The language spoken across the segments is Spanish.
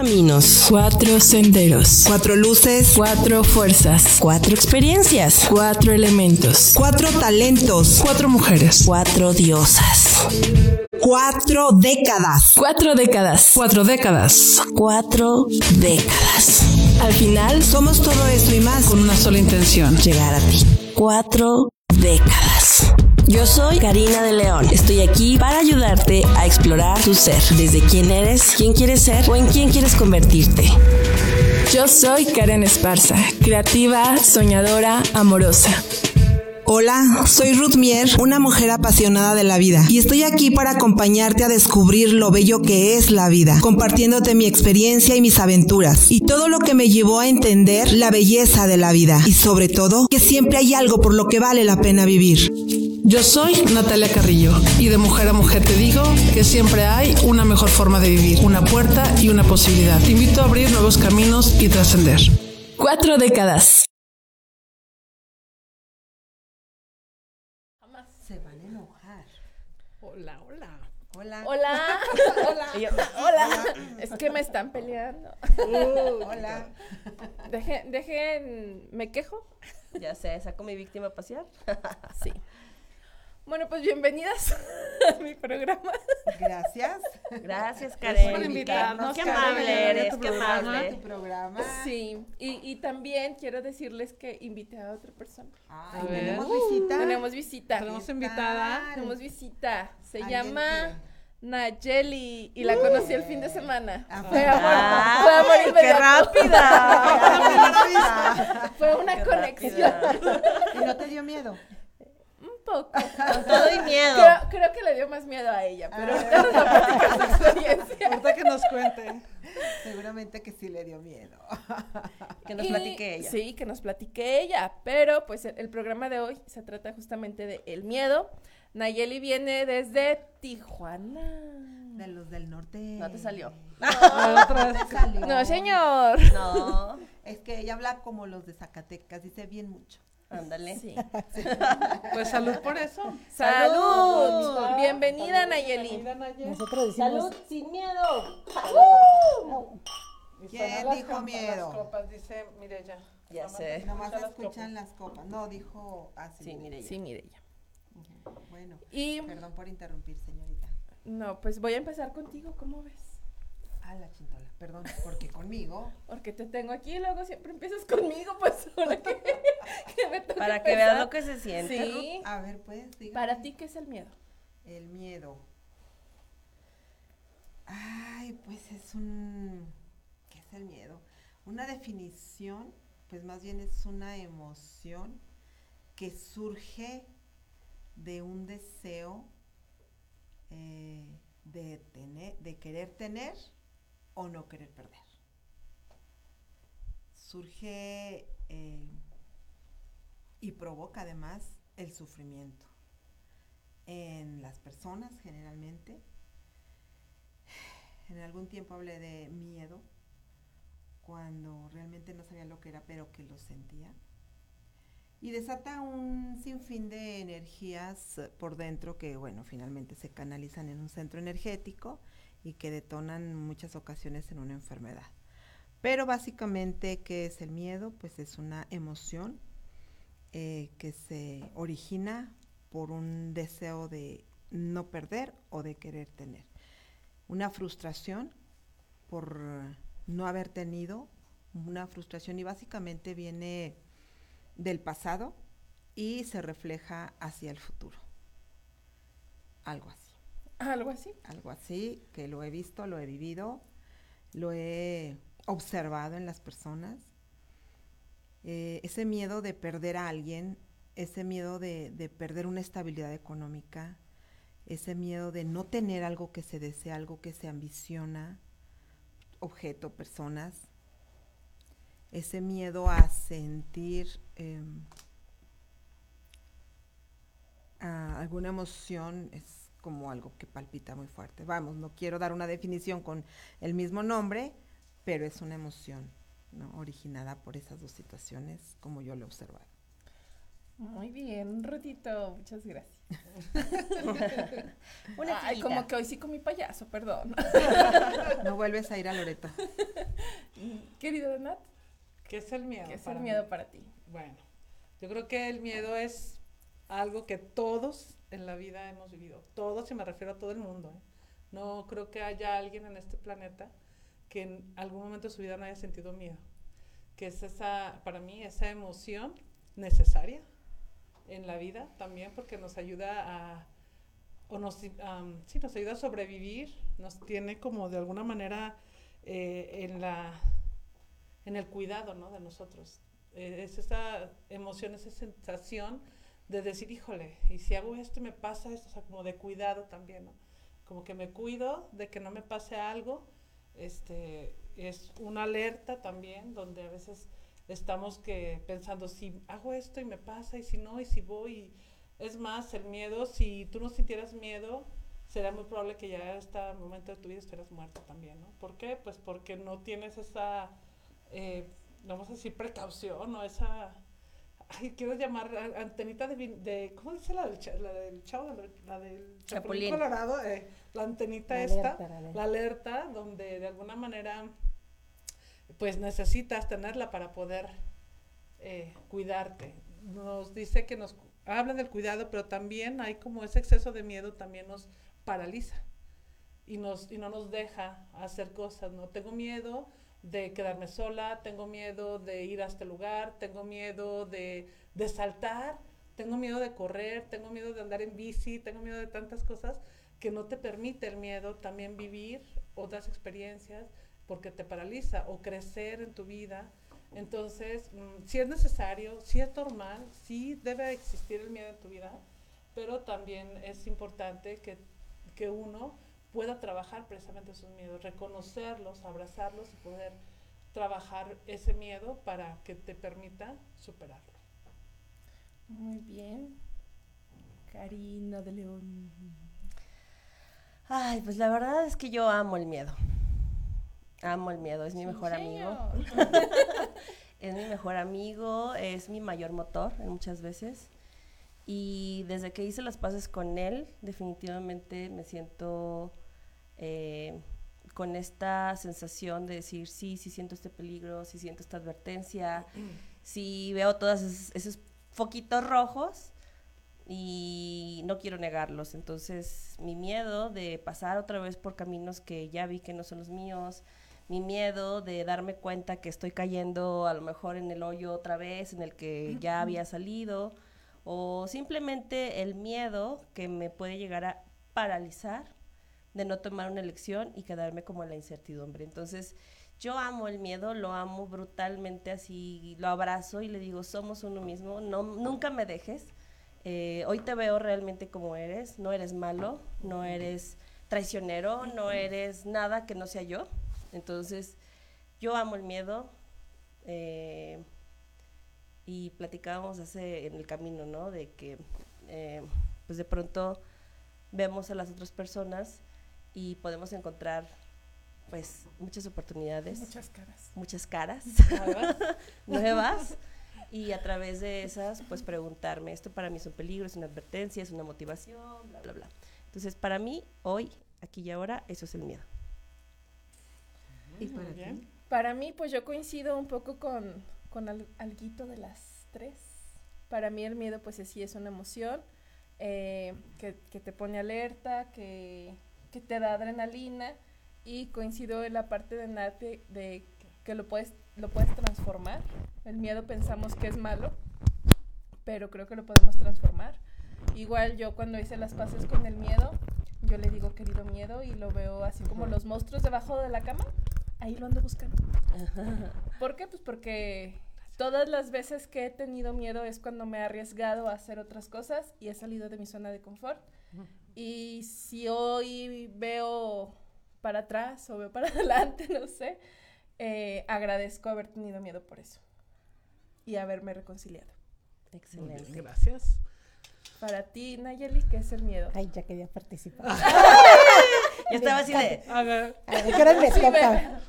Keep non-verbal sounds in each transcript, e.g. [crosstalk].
caminos. Cuatro senderos. Cuatro luces. Cuatro fuerzas. Cuatro experiencias. Cuatro elementos. Cuatro talentos. Cuatro mujeres. Cuatro diosas. Cuatro décadas. Cuatro décadas. Cuatro décadas. Cuatro décadas. Al final, Somos todo eso y más. Con una sola intención. Llegar a ti. Cuatro décadas. Yo soy Karina de León. Estoy aquí para ayudarte a explorar tu ser. Desde quién eres, quién quieres ser o en quién quieres convertirte. yo soy Karen Esparza, creativa, soñadora, amorosa. Hola, soy Ruth Mier, una mujer apasionada de la vida, y estoy aquí para acompañarte a descubrir lo bello que es la vida, compartiéndote mi experiencia y mis aventuras, y todo lo que me llevó a entender la belleza de la vida, y sobre todo, que siempre hay algo por lo que vale la pena vivir. Yo soy Natalia Carrillo y de mujer a mujer te digo que siempre hay una mejor forma de vivir, una puerta y una posibilidad. Te invito a abrir nuevos caminos y trascender. Cuatro décadas. Se van a enojar. Hola, hola. Hola. Hola. [laughs] Yo, hola. Es que me están peleando. [laughs] Hola. Dejen, dejen, ¿me quejo? Ya sé, saco mi víctima a pasear. Sí. Bueno, pues bienvenidas [laughs] a mi programa. Gracias. Gracias, por Karen. invitarnos, Qué amable a eres, tu qué programa. amable. Tu programa. Sí. Y, y también quiero decirles que invité a otra persona. Ay, A ver. tenemos visita. Tenemos visita. Tenemos ¿Qué invitada. Tenemos visita. Se ¿Alguien llama Nayeli y la conocí el fin de semana. Ah, Fue amor, Ah, fue amor [laughs] ¡Qué rápida! Fue una Qué conexión. rápida. ¿Y no te dio miedo? Poco. Con todo y miedo. Creo, creo que le dio más miedo a ella, pero ahorita nos va a platicar su experiencia. Ahorita que nos cuenten. Seguramente que sí le dio miedo. Que nos Y- platique ella. Sí, que nos platique ella. Pero pues el, el programa de hoy se trata justamente de el miedo. Nayeli viene desde Tijuana. De los del norte. No te salió. Vez. [laughs] No te salió. No, señor. No, Es que ella habla como los de Zacatecas, dice bien mucho. Ándale. Sí. Pues salud por eso. ¡Salud! Salud. Bienvenida, Nayeli. Nosotros Salud sin miedo. ¿Quién dijo miedo? copas, dice Mireya. Ya sé. Nomás escuchan las copas. No, dijo así. Sí, mire. Sí, mire ella. Bueno, Y perdón por interrumpir, señorita. no, pues voy a empezar contigo, ¿cómo ves? Ah, la chintola. Perdón, porque conmigo. [laughs] Porque te tengo aquí y luego siempre empiezas conmigo, pues [laughs] ahora que, que me toca Para que veas lo que se siente. Sí. A ver, pues, dígame. Para ti, ¿qué es el miedo? El miedo. Ay, pues es un... ¿Qué es el miedo? Una definición, pues más bien es una emoción que surge de un deseo eh, de tener, de querer tener o no querer perder. Surge eh, y provoca además el sufrimiento en las personas generalmente. [sighs] En algún tiempo hablé de miedo cuando realmente no sabía lo que era, pero que lo sentía. Y desata un sinfín de energías por dentro que, bueno, finalmente se canalizan en un centro energético y que detonan muchas ocasiones en una enfermedad. Pero básicamente, ¿qué es el miedo? Pues es una emoción eh, que se origina por un deseo de no perder o de querer tener. Una frustración por no haber tenido, una frustración y básicamente viene del pasado y se refleja hacia el futuro. Algo así, Algo así. algo así que lo he visto, lo he vivido, lo he observado en las personas. Eh, ese miedo de perder a alguien, ese miedo de, de perder una estabilidad económica, ese miedo de no tener algo que se desea, algo que se ambiciona, objeto, personas, ese miedo a sentir em, alguna emoción es como algo que palpita muy fuerte. Vamos, no quiero dar una definición con el mismo nombre, pero es una emoción ¿no? originada por esas dos situaciones, como yo lo he observado. Muy bien, un ratito, muchas gracias. [laughs] Una Ay, como que hoy sí con mi payaso, perdón. [laughs] No vuelves a ir a Loreto. Querido Nat, ¿Qué es el miedo? ¿qué es el mí? miedo para ti? Bueno, yo creo que el miedo es algo que todos en la vida hemos vivido. Todos, y me refiero a todo el mundo. ¿eh? No creo que haya alguien en este planeta que en algún momento de su vida no haya sentido miedo. Que es esa, para mí, esa emoción necesaria en la vida también porque nos ayuda a, o nos, am, sí, nos ayuda a sobrevivir, nos tiene como de alguna manera eh, en la, en el cuidado, ¿no? De nosotros. Eh, es esa emoción, esa sensación de decir, híjole, y si hago esto y me pasa esto, o sea, como de cuidado también, ¿no? Como que me cuido de que no me pase algo, este, es una alerta también, donde a veces estamos que pensando, si hago esto y me pasa, y si no, y si voy, es más, el miedo, si tú no sintieras miedo, será muy probable que ya en este momento de tu vida estuvieras muerto también, ¿no? ¿Por qué? Pues porque no tienes esa, eh, vamos a decir, precaución o esa, ay, quiero llamar antenita de, de ¿cómo dice la del, la del chavo? La, del Chapulín. colorado, eh, la antenita La esta, alerta, la alerta. la alerta, donde de alguna manera, pues necesitas tenerla para poder eh, cuidarte. Nos dice que nos habla del cuidado, pero también hay como ese exceso de miedo también nos paraliza y nos y no nos deja hacer cosas, ¿no? Tengo miedo de quedarme sola, tengo miedo de ir a este lugar, tengo miedo de, de saltar, tengo miedo de correr, tengo miedo de andar en bici, tengo miedo de tantas cosas que no te permite el miedo también vivir otras experiencias porque te paraliza o crecer en tu vida. Entonces, mm, sí es necesario, sí es normal, sí debe existir el miedo en tu vida, pero también es importante que, que uno pueda trabajar precisamente sus miedos, reconocerlos, abrazarlos y poder trabajar ese miedo para que te permita superarlo. Muy bien. Karina de León. Ay, pues la verdad es que yo amo el miedo. Amo el miedo, es mi mejor amigo. [laughs] Es mi mejor amigo, es mi mayor motor en muchas veces. Y desde que hice las paces con él, definitivamente me siento eh, con esta sensación de decir, sí, sí siento este peligro, sí siento esta advertencia, [clears throat] sí veo todos esos, esos foquitos rojos y no quiero negarlos. Entonces, mi miedo de pasar otra vez por caminos que ya vi que no son los míos, mi miedo de darme cuenta que estoy cayendo a lo mejor en el hoyo otra vez en el que ya había salido, o simplemente el miedo que me puede llegar a paralizar de no tomar una elección y quedarme como en la incertidumbre. Entonces, yo amo el miedo, lo amo brutalmente así, lo abrazo y le digo, somos uno mismo, no, nunca me dejes. Eh, hoy te veo realmente como eres, no eres malo, no eres traicionero, no eres nada que no sea yo. Entonces, yo amo el miedo. eh, y platicábamos hace en el camino, ¿no? De que, eh, pues de pronto vemos a las otras personas y podemos encontrar, pues, muchas oportunidades, Muchas caras. muchas caras [laughs] nuevas y a través de esas, pues, preguntarme, esto para mí es un peligro, es una advertencia, es una motivación, bla, bla, bla. Entonces, para mí, hoy, aquí y ahora, eso es el miedo. ¿Y para ti? Para mí, pues yo coincido un poco con, con al- alguito de las tres. Para mí el miedo, pues sí es una emoción eh, que, que te pone alerta, que, que te da adrenalina y coincido en la parte de Nate de que lo puedes, lo puedes transformar. El miedo pensamos que es malo, pero creo que lo podemos transformar. Igual yo cuando hice las paces con el miedo, yo le digo querido miedo y lo veo así como los monstruos debajo de la cama. Ahí lo ando buscando. [laughs] ¿Por qué? Pues porque todas las veces que he tenido miedo es cuando me he arriesgado a hacer otras cosas y he salido de mi zona de confort. Y si hoy veo para atrás o veo para [laughs] adelante, no sé, eh, agradezco haber tenido miedo por eso y haberme reconciliado. Muy Excelente. bien, gracias. Para ti, Nayeli, ¿qué es el miedo? Ay, ya quería participar. [laughs] Yo estaba así de, A ver, A ver, ¿qué horas me Sí, toca?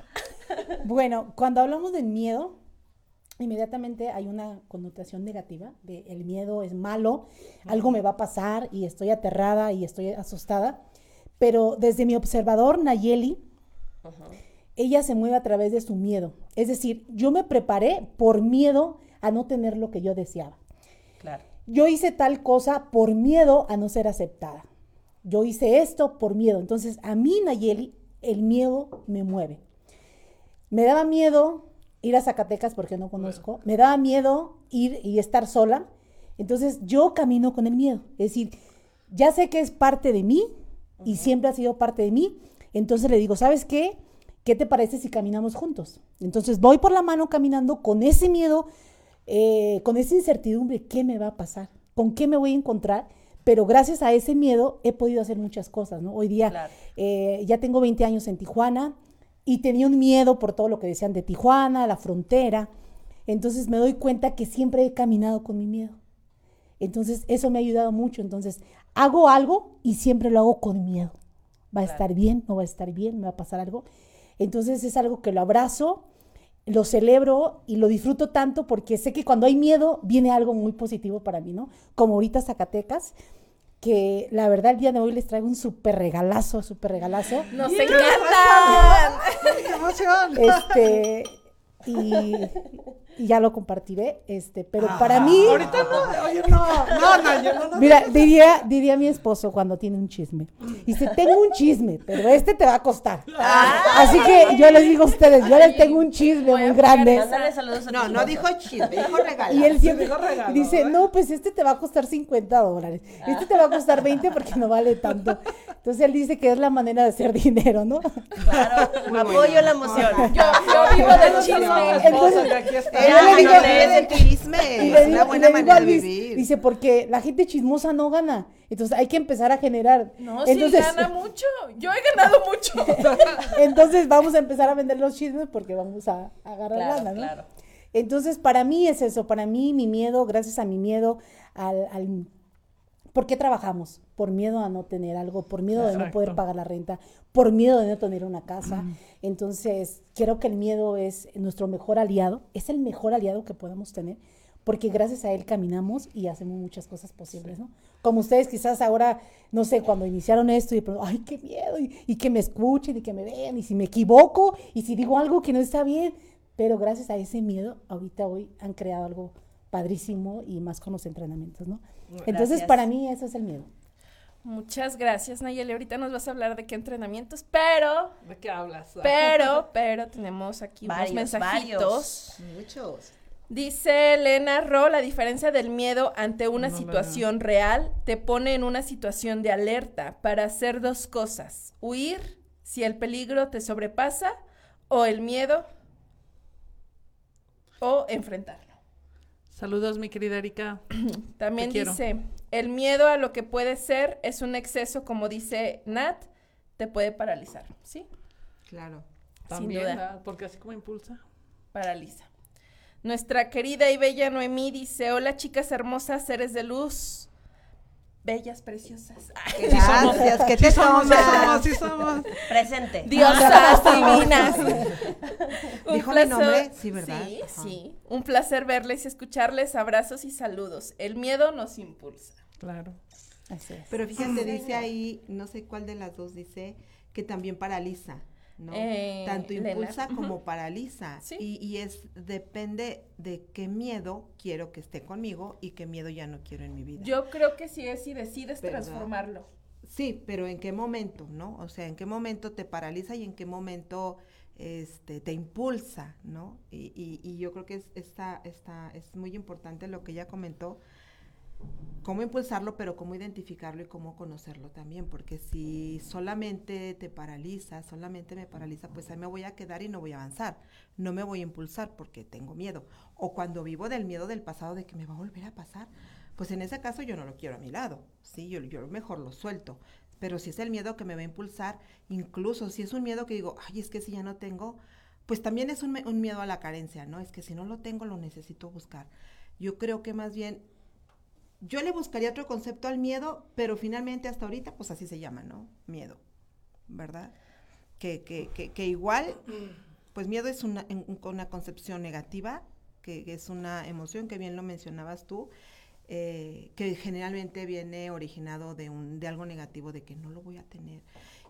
Bueno, cuando hablamos del miedo, inmediatamente hay una connotación negativa de el miedo es malo, algo me va a pasar y estoy aterrada y estoy asustada. Pero desde mi observador, Nayeli, ella se mueve a través de su miedo. Es decir, yo me preparé por miedo a no tener lo que yo deseaba. Claro. Yo hice tal cosa por miedo a no ser aceptada. Yo hice esto por miedo. Entonces, a mí, Nayeli, el miedo me mueve. Me daba miedo ir a Zacatecas porque no conozco. Me daba miedo ir y estar sola. Entonces, yo camino con el miedo. Es decir, ya sé que es parte de mí y siempre ha sido parte de mí. Entonces le digo, ¿sabes qué? ¿Qué te parece si caminamos juntos? Entonces voy por la mano caminando con ese miedo, eh, con esa incertidumbre, ¿qué me va a pasar? ¿Con qué me voy a encontrar? Pero gracias a ese miedo he podido hacer muchas cosas, ¿no? Hoy día Claro. eh, ya tengo 20 años en Tijuana y tenía un miedo por todo lo que decían de Tijuana, la frontera. Entonces me doy cuenta que siempre he caminado con mi miedo. Entonces eso me ha ayudado mucho. Entonces hago algo y siempre lo hago con miedo. ¿Va a estar bien? ¿No va a estar bien? ¿Me va a pasar algo? Entonces es algo que lo abrazo, lo celebro y lo disfruto tanto porque sé que cuando hay miedo viene algo muy positivo para mí, ¿no? Como ahorita Zacatecas, que la verdad el día de hoy les traigo un súper regalazo, súper regalazo. ¡Nos encantan! [laughs] ¡Qué emoción! Este, y, y ya lo compartiré, este, pero para mí... Ahorita no, oye, no, no, no, yo no, no. Mira, diría, diría mi esposo cuando tiene un chisme. Dice, tengo un chisme, pero este te va a costar. Así que yo les digo a ustedes, yo les tengo un chisme muy grande. Mándale saludos a No, no dijo chisme, dijo regalo. Y él siempre dijo regalo, dice, ¿eh? no, pues este te va a costar 50 dólares. Este te va a costar 20 porque no vale tanto. Entonces él dice que es la manera de hacer dinero, ¿no? Claro, apoyo la emoción. Yo, yo vivo del chisme. Entonces, que aquí está. Yo le Ay, digo- no lees el chisme, [laughs] Y es una buena manera de vivir. dice, porque la gente chismosa no gana. Entonces hay que empezar a generar. No, sí entonces, gana [laughs] mucho. Yo he ganado mucho. [laughs] entonces vamos a empezar a vender los chismes porque vamos a, a agarrar Claro, lana, ¿no? claro. Entonces, para mí es eso, para mí mi miedo, gracias a mi miedo al, al- ¿Por qué trabajamos? Por miedo a no tener algo, por miedo de no poder Exacto. pagar la renta, por miedo de no tener una casa. Entonces, creo que el miedo es nuestro mejor aliado, es el mejor aliado que podemos tener, porque gracias a él caminamos y hacemos muchas cosas posibles, ¿no? Como ustedes quizás ahora, no sé, cuando iniciaron esto y ay, qué miedo, y, y que me escuchen y que me vean, y si me equivoco, y si digo algo que no está bien, pero gracias a ese miedo, ahorita hoy han creado algo padrísimo y más con los entrenamientos, ¿no? Entonces, Gracias. para mí eso es el miedo. Muchas gracias, Nayeli. Ahorita nos vas a hablar de qué entrenamientos, pero, ¿De qué hablas? [laughs] pero, pero tenemos aquí Varios, unos mensajitos. Muchos. Dice Elena Ro, la diferencia del miedo ante una No, no, no. situación real te pone en una situación de alerta para hacer dos cosas. Huir si el peligro te sobrepasa o el miedo o enfrentarlo. Saludos, mi querida Erika. [clears throat] También Te quiero. dice, el miedo a lo que puede ser es un exceso, como dice Nat, te puede paralizar, ¿sí? Claro. También, duda. ¿verdad? porque así como impulsa. Paraliza. Nuestra querida y bella Noemí dice, hola chicas hermosas, seres de luz, bellas, preciosas. [laughs] Ay, Gracias, ¿qué te Sí somos, sí somos, sí somos. Presente. Diosas [laughs] divinas. Un ¿Dijo mi nombre? Sí, ¿verdad? Sí, Ajá. sí. Un placer verles y escucharles. Abrazos y saludos. El miedo nos impulsa. Claro. Así es. Pero fíjate, dice ahí, no sé cuál de las dos dice, que también paraliza, ¿no? Eh, Tanto impulsa como paraliza. Sí. Y, y es, depende de qué miedo quiero que esté conmigo y qué miedo ya no quiero en mi vida. Yo creo que sí es si decides ¿Verdad? transformarlo. Sí, pero ¿en qué momento, no? O sea, ¿en qué momento te paraliza y en qué momento este, te impulsa, ¿no? Y, y- y yo creo que es, esta, esta, es muy importante lo que ella comentó, cómo impulsarlo, pero cómo identificarlo y cómo conocerlo también, porque si solamente te paraliza, solamente me paraliza, pues ahí me voy a quedar y no voy a avanzar, no me voy a impulsar porque tengo miedo. O cuando vivo del miedo del pasado de que me va a volver a pasar, pues en ese caso yo no lo quiero a mi lado, sí, yo, mejor lo suelto. Pero si es el miedo que me va a impulsar, incluso si es un miedo que digo, ay, es que si ya no tengo, pues también es un, un miedo a la carencia, ¿no? Es que si no lo tengo, lo necesito buscar. Yo creo que más bien, yo le buscaría otro concepto al miedo, pero finalmente hasta ahorita, pues así se llama, ¿no? Miedo, ¿verdad? Que, que, que, que igual, pues miedo es una, una concepción negativa, que es una emoción que bien lo mencionabas tú, eh, que generalmente viene originado de, un, de algo negativo, de que no lo voy a tener.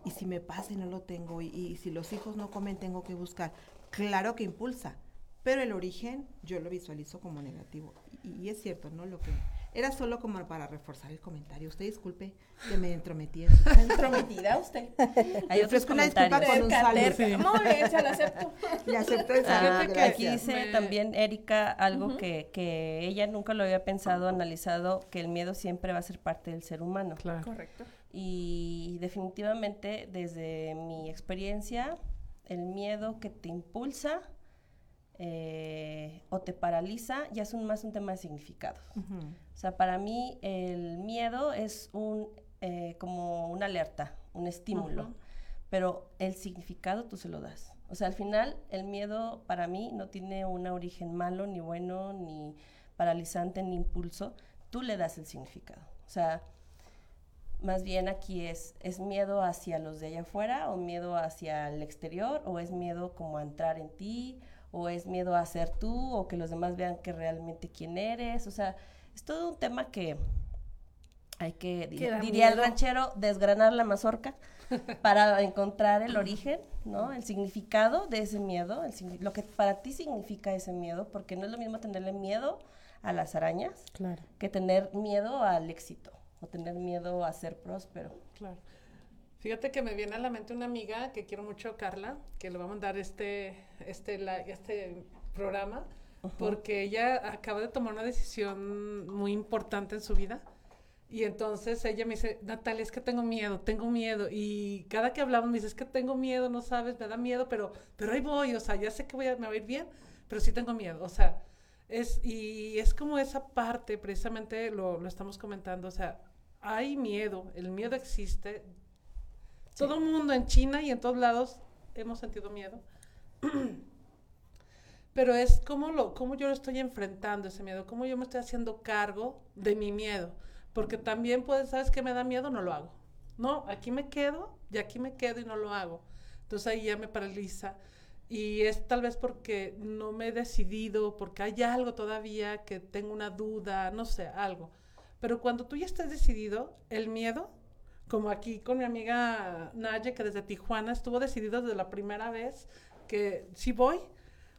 y si me pasa y no lo tengo, y, y si los hijos no comen, tengo que buscar. Claro que impulsa, pero el origen yo lo visualizo como negativo. Y, y es cierto, ¿no? Lo que era solo como para reforzar el comentario. Usted disculpe que me entrometí. en- [laughs] Entrometida usted. Hay Le otros ofrezco una disculpa con un saludo. Muy bien, se lo acepto. [laughs] Le acepto el Ah, saludo, aquí dice Me- también Erika algo que, que ella nunca lo había pensado, analizado, que el miedo siempre va a ser parte del ser humano. Claro. Correcto. Y definitivamente desde mi experiencia, el miedo que te impulsa eh, o te paraliza ya es un, más un tema de significado. Ujú. O sea, para mí el miedo es un eh, como una alerta, un estímulo, Ujú. pero el significado tú se lo das. O sea, al final el miedo para mí no tiene un origen malo, ni bueno, ni paralizante, ni impulso. Tú le das el significado. O sea, más bien aquí es, ¿es miedo hacia los de allá afuera o miedo hacia el exterior o es miedo como a entrar en ti o es miedo a ser tú o que los demás vean que realmente quién eres? O sea, es todo un tema que hay que, diría el miedo. ranchero, desgranar la mazorca [laughs] para encontrar el origen, ¿no? El significado de ese miedo, el lo que para ti significa ese miedo, porque no es lo mismo tenerle miedo a las arañas Claro. que tener miedo al éxito o tener miedo a ser próspero. Claro. Fíjate que me viene a la mente una amiga que quiero mucho, Carla, que le va a mandar este, este, la- este programa, porque ella acaba de tomar una decisión muy importante en su vida. Y entonces ella me dice, Natalia, es que tengo miedo, tengo miedo. Y cada que hablamos me dice, es que tengo miedo, no sabes, me da miedo, pero, pero ahí voy, o sea, ya sé que voy a, me va a ir bien, pero sí tengo miedo, o sea, es, y es como esa parte, precisamente lo, lo estamos comentando, o sea, hay miedo, el miedo existe. Todo el mundo en China y en todos lados hemos sentido miedo. [clears throat] Pero es como, lo, cómo yo lo estoy enfrentando ese miedo, cómo yo me estoy haciendo cargo de mi miedo. Porque también puedes, ¿sabes qué me da miedo? No lo hago. No, aquí me quedo y aquí me quedo y no lo hago. Entonces ahí ya me paraliza. Y es tal vez porque no me he decidido, porque hay algo todavía que tengo una duda, no sé, algo. Pero cuando tú ya estás decidido, el miedo, como aquí con mi amiga Naye, que desde Tijuana estuvo decidido desde la primera vez que sí voy,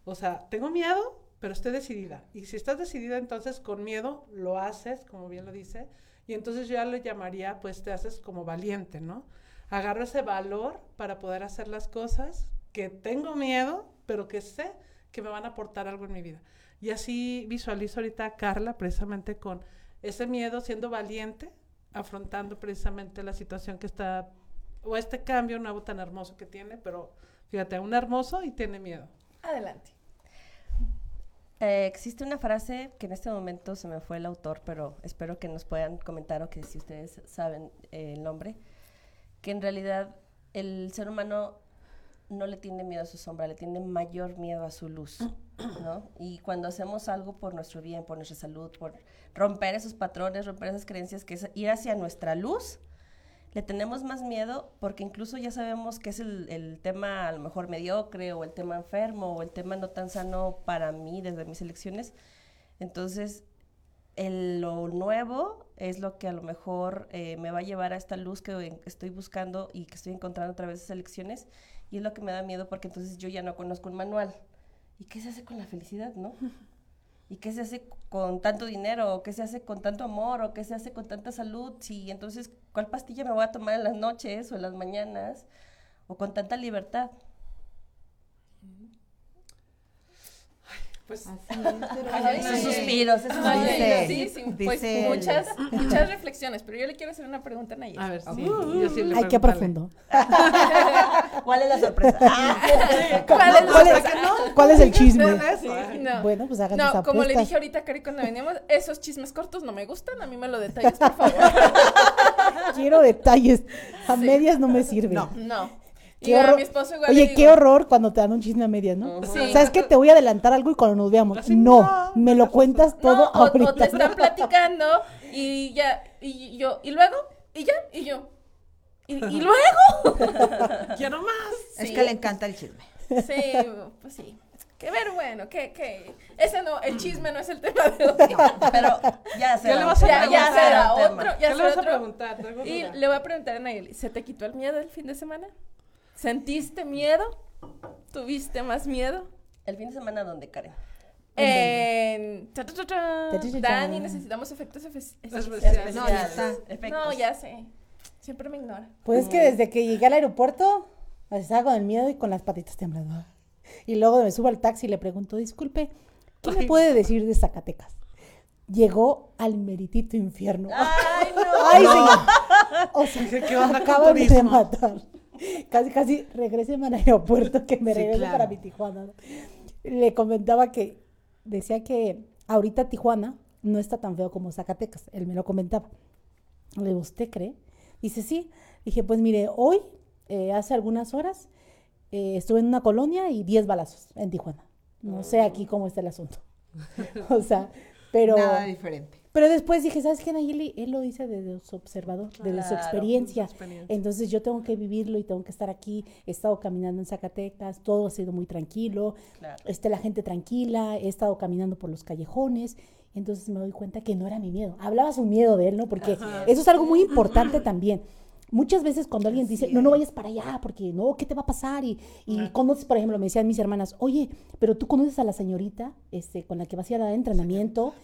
o sea, tengo miedo, pero estoy decidida. Y si estás decidida, entonces con miedo lo haces, como bien lo dice, y entonces yo ya le llamaría, pues te haces como valiente, ¿no? Agarro ese valor para poder hacer las cosas que tengo miedo, pero que sé que me van a aportar algo en mi vida. Y así visualizo ahorita a Carla precisamente con ese miedo, siendo valiente, afrontando precisamente la situación que está, o este cambio nuevo tan hermoso que tiene, pero fíjate, un hermoso y tiene miedo. Adelante. Eh, existe una frase que en este momento se me fue el autor, pero espero que nos puedan comentar o que si ustedes saben eh, el nombre, que en realidad el ser humano no le tiene miedo a su sombra, le tiene mayor miedo a su luz, ¿no? Y cuando hacemos algo por nuestro bien, por nuestra salud, por romper esos patrones, romper esas creencias, que es ir hacia nuestra luz, le tenemos más miedo porque incluso ya sabemos que es el, tema a lo mejor mediocre o el tema enfermo o el tema no tan sano para mí desde mis elecciones. Entonces, lo nuevo es lo que a lo mejor eh, me va a llevar a esta luz que estoy buscando y que estoy encontrando a través de esas elecciones y es lo que me da miedo porque entonces yo ya no conozco un manual. ¿Y qué se hace con la felicidad, no? [laughs] ¿Y qué se hace con tanto dinero? ¿O qué se hace con tanto amor? ¿O qué se hace con tanta salud? Sí, entonces, ¿cuál pastilla me voy a tomar en las noches o en las mañanas? ¿O con tanta libertad? Pues Así [laughs] es, pero Ay, Esos sí. suspiros, esos Ay, dice- sí, sí, pues dice muchas, [laughs] muchas reflexiones, pero yo le quiero hacer una pregunta a Nayeli. a ver, sí, Ok. yo sí le Ay, qué profundo. [laughs] ¿Cuál es la sorpresa? ¿Cuál es ¿Cuál es, sorpresa? cuál es el chisme? No. Bueno, pues hagan sus No, como le dije ahorita a Cari cuando veníamos, esos chismes cortos no me gustan, a mí me lo detalles, por favor. Quiero detalles. A medias no me sirve. No. No. Qué Y a horror. mi esposo igual Oye, le qué horror cuando te dan un chisme a medias, ¿no? Sí. ¿Sabes qué? Te voy a adelantar algo y cuando nos veamos. Así, no, no, me lo cuentas No, todo o, o ahorita. te están [laughs] platicando y ya, y yo, y luego, y ya, y yo. Y, y luego. [laughs] Quiero más. Es que le encanta el chisme. Sí, pues sí. Que ver, bueno, que, que. Ese no, el chisme no es el tema de hoy. Pero ya ¿Qué será le vas a Ya, ya preguntar? será otro, ya ¿Qué le será vas a otro. preguntar? Y le voy a preguntar a Nayeli, ¿se te quitó el miedo el fin de semana? ¿Sentiste miedo? ¿Tuviste más miedo? El fin de semana, ¿dónde, Karen? En... Dani, necesitamos efectos efe- Especiales. No, ya está. Efectos. No, ya sé. Siempre me ignora. Pues es que desde que llegué al aeropuerto, estaba con el miedo y con las patitas temblando. Y luego me subo al taxi y le pregunto, disculpe, ¿qué me puede decir de Zacatecas? Llegó al meritito infierno. Ay, no. ¡Ay, señor! [laughs] O sea, Dije, ¿qué onda con acaban de matar. Casi, casi regresen al aeropuerto que me Sí, regrese claro. para mi Tijuana. ¿no? Le comentaba que decía que ahorita Tijuana no está tan feo como Zacatecas. Él me lo comentaba. Le digo, ¿usted cree? Dice, sí. Dije, pues mire, hoy, eh, hace algunas horas, eh, estuve en una colonia y 10 balazos en Tijuana. No sé aquí cómo está el asunto. [laughs] o sea, pero... Nada diferente. Pero después dije, ¿sabes qué, Nayeli? Él lo dice desde su observador, desde su Claro, experiencia. su experiencia. Entonces yo tengo que vivirlo y tengo que estar aquí. He estado caminando en Zacatecas, todo ha sido muy tranquilo. Claro. Este, la gente tranquila, he estado caminando por los callejones. Entonces me doy cuenta que no era mi miedo. Hablaba su miedo de él, ¿no? Porque eso es algo muy importante también. Muchas veces cuando alguien dice, no, no vayas para allá, porque no, ¿qué te va a pasar? Y, y conoces, por ejemplo, me decían mis hermanas, oye, pero tú conoces a la señorita este, con la que vas a ir a dar entrenamiento,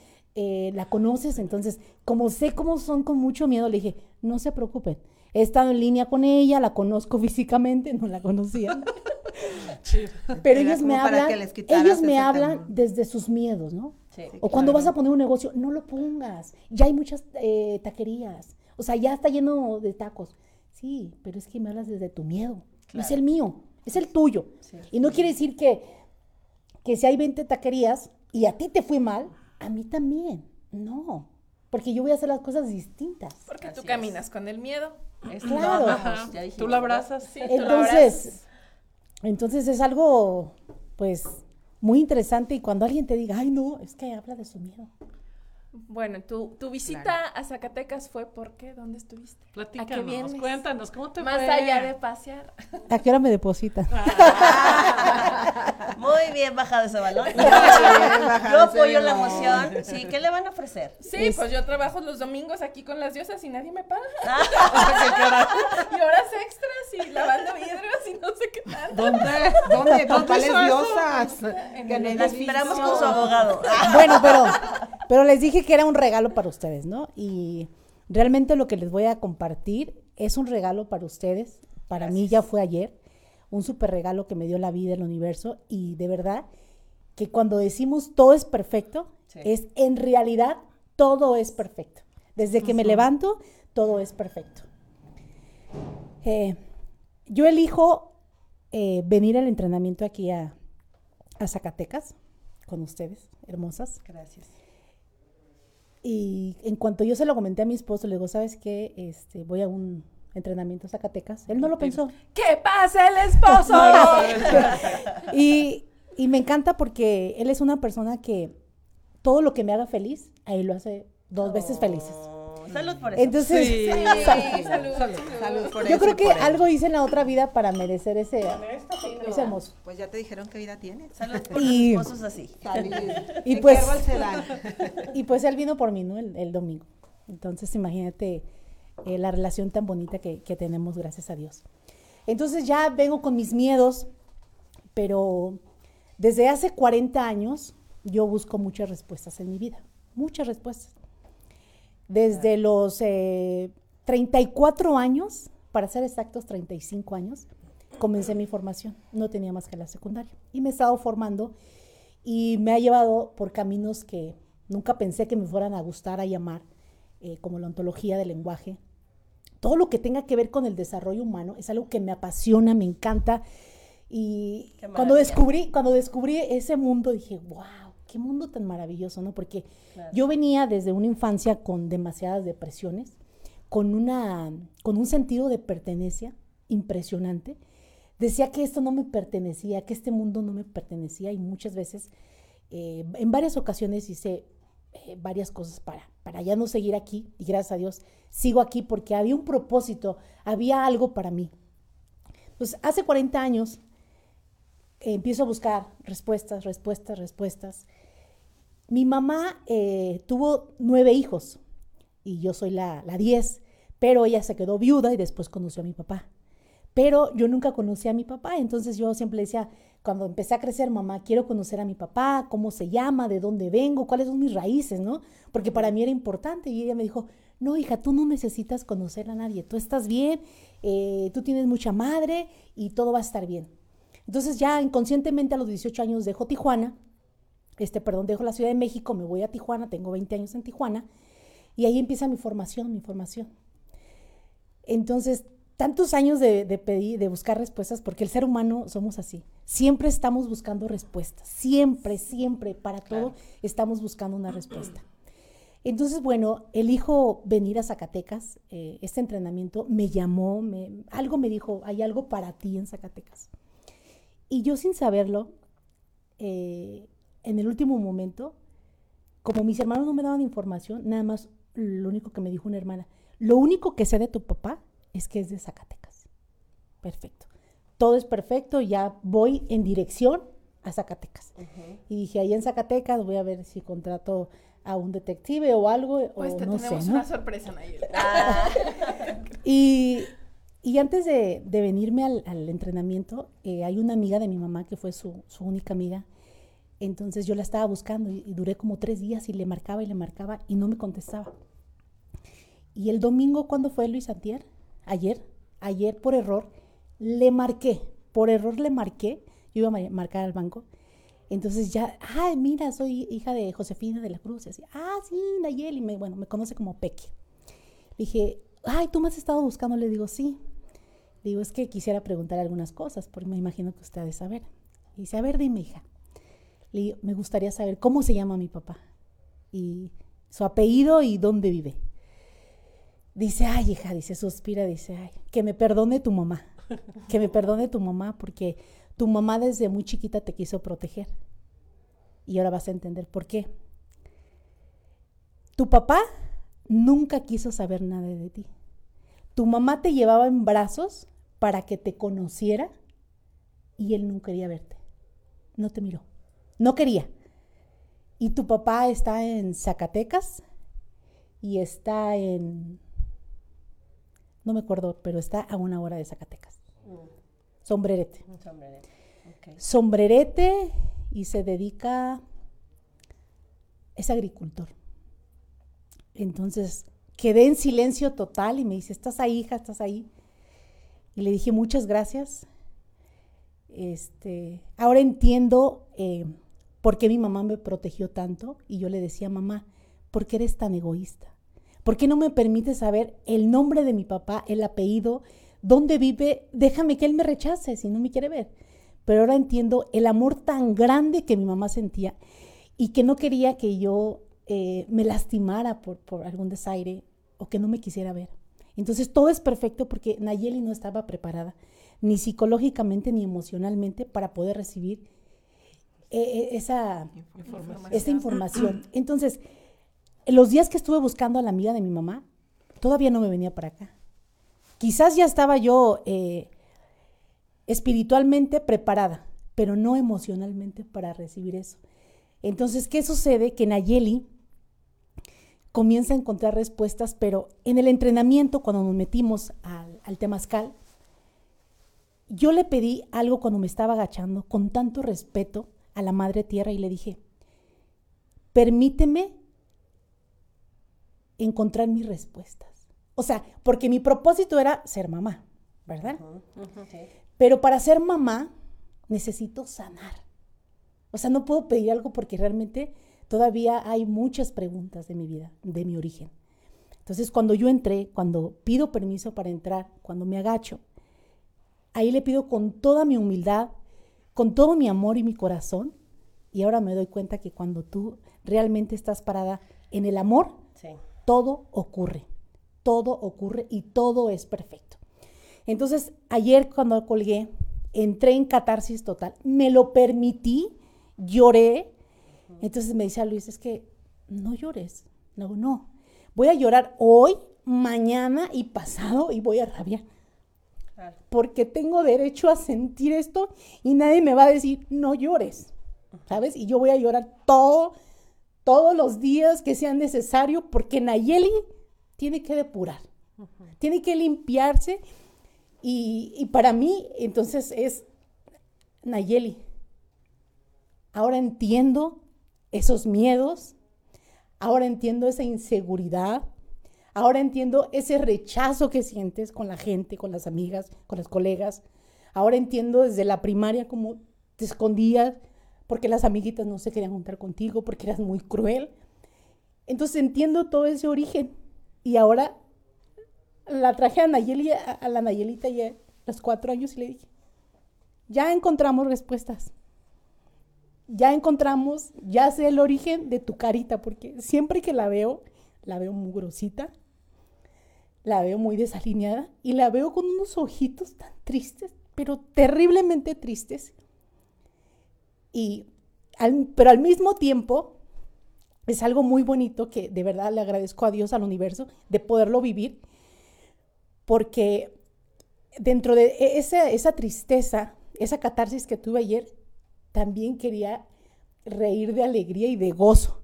eh, la conoces, entonces, como sé cómo son con mucho miedo, le dije, no se preocupen, he estado en línea con ella, la conozco [laughs] físicamente, no la conocía, [laughs] pero ellos me hablan, ellos me hablan desde sus miedos, ¿no? Sí. O cuando vas a poner un negocio, no lo pongas. Ya hay muchas eh, taquerías. O sea, ya está lleno de tacos. Sí, pero es que me hablas desde tu miedo. No es el mío, es el tuyo. Sí. Y no quiere decir que, que si hay 20 taquerías y a ti te fue mal, a mí también. No, porque yo voy a hacer las cosas distintas. Porque tú caminas con el miedo. Es- Claro. no, Ajá. ya dijimos, Tú lo abrazas. Sí, tú lo Entonces, entonces es algo, pues, muy interesante y cuando alguien te diga, ay, no, es que habla de su miedo. Bueno, tu, tu visita a Zacatecas fue por qué? ¿Dónde estuviste? ¿A qué Platícanos, cuéntanos, ¿cómo te Más fue? allá de pasear. ¿A qué hora me depositan? [laughs] Muy bien bajado ese balón. bajado Yo apoyo la emoción. [laughs] Sí, ¿qué le van a ofrecer? Sí, pues yo trabajo los domingos aquí con las diosas y nadie me paga. Ah, [laughs] y horas extras y lavando vidrios y no sé qué tal. ¿Dónde? ¿Dónde? ¿Con ¿Dónde cuáles diosas? En Que en el el La esperamos con su abogado. Bueno, pero, pero les dije que era un regalo para ustedes, ¿no? Y realmente lo que les voy a compartir es un regalo para ustedes. Para mí ya fue ayer, un súper regalo que me dio la vida, el universo. Y de verdad que cuando decimos todo es perfecto, Sí. es en realidad todo es perfecto. Desde que me levanto, todo es perfecto. Eh, yo elijo eh, venir al entrenamiento aquí a, a Zacatecas con ustedes, hermosas. Gracias. Y en cuanto yo se lo comenté a mi esposo, le digo, ¿sabes qué? Este, voy a un entrenamiento a Zacatecas. Él no lo pensó. ¿Qué pasa el esposo? [laughs] Y, y me encanta porque él es una persona que todo lo que me haga feliz, a él lo hace dos veces felices. Salud por eso. Entonces, Sí. [laughs] Sí, salud. Salud por yo eso creo que algo hice en la otra vida para merecer ese, ese hermoso. Pues ya te dijeron qué vida tienes. salud [laughs] por Y- los esposos así. Salud. [laughs] Y ¿En pues-? Y pues él vino por mí, ¿no? El, el domingo. Entonces, imagínate eh, la relación tan bonita que, que tenemos, gracias a Dios. Entonces ya vengo con mis miedos, pero desde hace 40 años yo busco muchas respuestas en mi vida, muchas respuestas. Desde los eh, 34 años, para ser exactos, 35 años, comencé mi formación. No tenía más que la secundaria. Y me he estado formando y me ha llevado por caminos que nunca pensé que me fueran a gustar, a llamar, eh, como la ontología del lenguaje. Todo lo que tenga que ver con el desarrollo humano es algo que me apasiona, me encanta. Y cuando descubrí, cuando descubrí ese mundo, dije, wow, qué mundo tan maravilloso, ¿no? Porque Claro. yo venía desde una infancia con demasiadas depresiones, con, una, con un sentido de pertenencia impresionante. Decía que esto no me pertenecía, que este mundo no me pertenecía y muchas veces, eh, en varias ocasiones hice eh, varias cosas para, para ya no seguir aquí y gracias a Dios sigo aquí porque había un propósito, había algo para mí. Pues hace 40 años empiezo a buscar respuestas, respuestas, respuestas. Mi mamá eh, tuvo nueve hijos y yo soy la, diez, pero ella se quedó viuda y después conoció a mi papá. Pero yo nunca conocí a mi papá, entonces yo siempre decía, cuando empecé a crecer, mamá, quiero conocer a mi papá, cómo se llama, de dónde vengo, cuáles son mis raíces, ¿no? Porque para mí era importante. Y ella me dijo, no, hija, tú no necesitas conocer a nadie, tú estás bien, eh, tú tienes mucha madre y todo va a estar bien. Entonces ya inconscientemente a los 18 años dejo Tijuana, este, perdón, dejo la Ciudad de México, me voy a Tijuana, tengo 20 años en Tijuana, y ahí empieza mi formación, mi formación. Entonces, tantos años de, de, pedir, de buscar respuestas, porque el ser humano somos así. Siempre estamos buscando respuestas, siempre, siempre, para todo estamos buscando una respuesta. Entonces, bueno, elijo venir a Zacatecas, eh, este entrenamiento me llamó, me, algo me dijo, hay algo para ti en Zacatecas. Y yo sin saberlo, eh, en el último momento, como mis hermanos no me daban información, nada más lo único que me dijo una hermana, lo único que sé de tu papá es que es de Zacatecas. Perfecto. Todo es perfecto, ya voy en dirección a Zacatecas. Uh -huh. Y dije, ahí en Zacatecas voy a ver si contrato a un detective o algo. Pues o te no tenemos sé, ¿no? una sorpresa, Nayel. Ah. [laughs] Y, y antes de, de venirme al, al entrenamiento, eh, hay una amiga de mi mamá que fue su, su única amiga. Entonces yo la estaba buscando y, y, duré como tres días y le marcaba y le marcaba y no me contestaba. Y el domingo, ¿cuándo fue Luis Antier? Ayer, ayer por error, le marqué, por error le marqué, yo iba a marcar al banco. Entonces ya, ah, mira, soy hija de Josefina de la Cruz. Y ah, sí, Nayeli, me, bueno, me conoce como Peque. Dije, ay, ¿tú me has estado buscando? Le digo, sí. Digo, es que quisiera preguntar algunas cosas, porque me imagino que usted ha de saber. Y dice, a ver, dime, hija. Le digo, me gustaría saber cómo se llama mi papá. Y su apellido y dónde vive. Dice, ay, hija, dice, suspira, dice, ay, que me perdone tu mamá. Que me perdone tu mamá, porque tu mamá desde muy chiquita te quiso proteger. Y ahora vas a entender por qué. Tu papá nunca quiso saber nada de ti. Tu mamá te llevaba en brazos para que te conociera y él no quería verte. No te miró. No quería. Y tu papá está en Zacatecas y está en... No me acuerdo, pero está a una hora de Zacatecas. Mm. Sombrerete. Sombrerete. Okay. Sombrerete y se dedica, es agricultor. Entonces quedé en silencio total y me dice, ¿estás ahí, hija? ¿Estás ahí? Y le dije, muchas gracias. Este, ahora entiendo eh, por qué mi mamá me protegió tanto y yo le decía, mamá, ¿por qué eres tan egoísta? ¿Por qué no me permites saber el nombre de mi papá, el apellido? dónde vive, déjame que él me rechace si no me quiere ver. Pero ahora entiendo el amor tan grande que mi mamá sentía y que no quería que yo eh, me lastimara por, por, algún desaire o que no me quisiera ver. Entonces todo es perfecto porque Nayeli no estaba preparada, ni psicológicamente ni emocionalmente, para poder recibir eh, esa información. esa información. Entonces, los días que estuve buscando a la amiga de mi mamá, todavía no me venía para acá. Quizás ya estaba yo eh, espiritualmente preparada, pero no emocionalmente para recibir eso. Entonces, ¿qué sucede? Que Nayeli comienza a encontrar respuestas, pero en el entrenamiento, cuando nos metimos al, al temazcal, yo le pedí algo cuando me estaba agachando, con tanto respeto a la Madre Tierra, y le dije, permíteme encontrar mis respuestas. O sea, porque mi propósito era ser mamá, ¿verdad? Uh -huh. Pero para ser mamá necesito sanar. O sea, no puedo pedir algo porque realmente todavía hay muchas preguntas de mi vida, de mi origen. Entonces, cuando yo entré, cuando pido permiso para entrar, cuando me agacho, ahí le pido con toda mi humildad, con todo mi amor y mi corazón. Y ahora me doy cuenta que cuando tú realmente estás parada en el amor, sí. todo ocurre todo ocurre y todo es perfecto. Entonces, ayer cuando colgué, entré en catarsis total, me lo permití, lloré. Entonces me dice a Luis, es que no llores. No, no. Voy a llorar hoy, mañana y pasado y voy a rabiar. Porque tengo derecho a sentir esto y nadie me va a decir, no llores, ¿sabes? Y yo voy a llorar todo, todos los días que sean necesarios porque Nayeli tiene que depurar, tiene que limpiarse y, y para mí entonces es Nayeli. Ahora entiendo esos miedos, ahora entiendo esa inseguridad, ahora entiendo ese rechazo que sientes con la gente, con las amigas, con las colegas. Ahora entiendo desde la primaria cómo te escondías porque las amiguitas no se querían juntar contigo, porque eras muy cruel. Entonces entiendo todo ese origen. Y ahora la traje a, Nayeli, a, la Nayelita a los cuatro años y le dije, ya encontramos respuestas ya encontramos, ya sé el origen de tu carita, porque siempre que la veo, la veo muy grosita, la veo muy desalineada y la veo con unos ojitos tan tristes, pero terriblemente tristes. Y pero al mismo tiempo es algo muy bonito que de verdad le agradezco a Dios, al universo, de poderlo vivir, porque dentro de e, esa, esa tristeza, esa catarsis que tuve ayer, también quería reír de alegría y de gozo,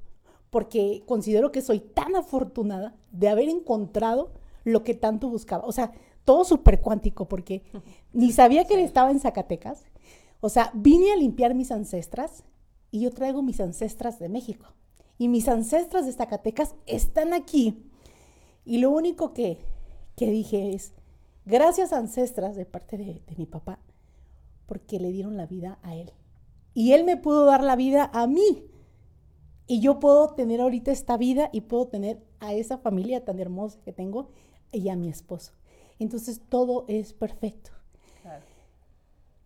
porque considero que soy tan afortunada de haber encontrado lo que tanto buscaba. O sea, todo súper cuántico, porque [laughs] ni sabía que estaba en Zacatecas. O sea, vine a limpiar mis ancestras y yo traigo mis ancestras de México. Y mis ancestras de Zacatecas están aquí. Y lo único que, que dije es, gracias ancestras de parte de mi papá, porque le dieron la vida a él. Y Él me pudo dar la vida a mí. Y yo puedo tener ahorita esta vida y puedo tener a esa familia tan hermosa que tengo y a mi esposo. Entonces todo es perfecto.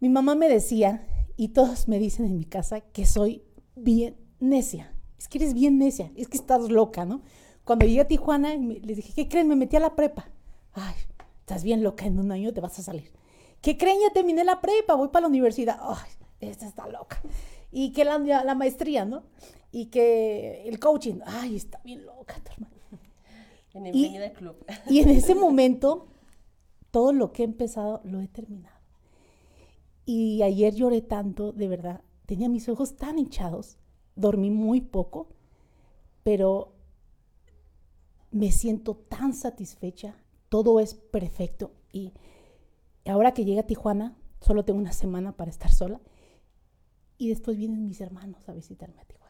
Mi mamá me decía, y todos me dicen en mi casa, que soy bien necia. Es que eres bien necia, es que estás loca, ¿no? Cuando llegué a Tijuana, les dije, ¿qué creen? Me metí a la prepa. Ay, estás bien loca, en un año te vas a salir. ¿Qué creen? Ya terminé la prepa, voy para la universidad. Ay, esta está loca. Y que la, la maestría, ¿no? Y que el coaching, ay, está bien loca tu hermana. En el y, del club. Y en ese [laughs] momento, todo lo que he empezado lo he terminado. Y ayer lloré tanto, de verdad. Tenía mis ojos tan hinchados. Dormí muy poco, pero me siento tan satisfecha. Todo es perfecto. Y ahora que llegué a Tijuana, solo tengo una semana para estar sola y después vienen mis hermanos a visitarme a Tijuana.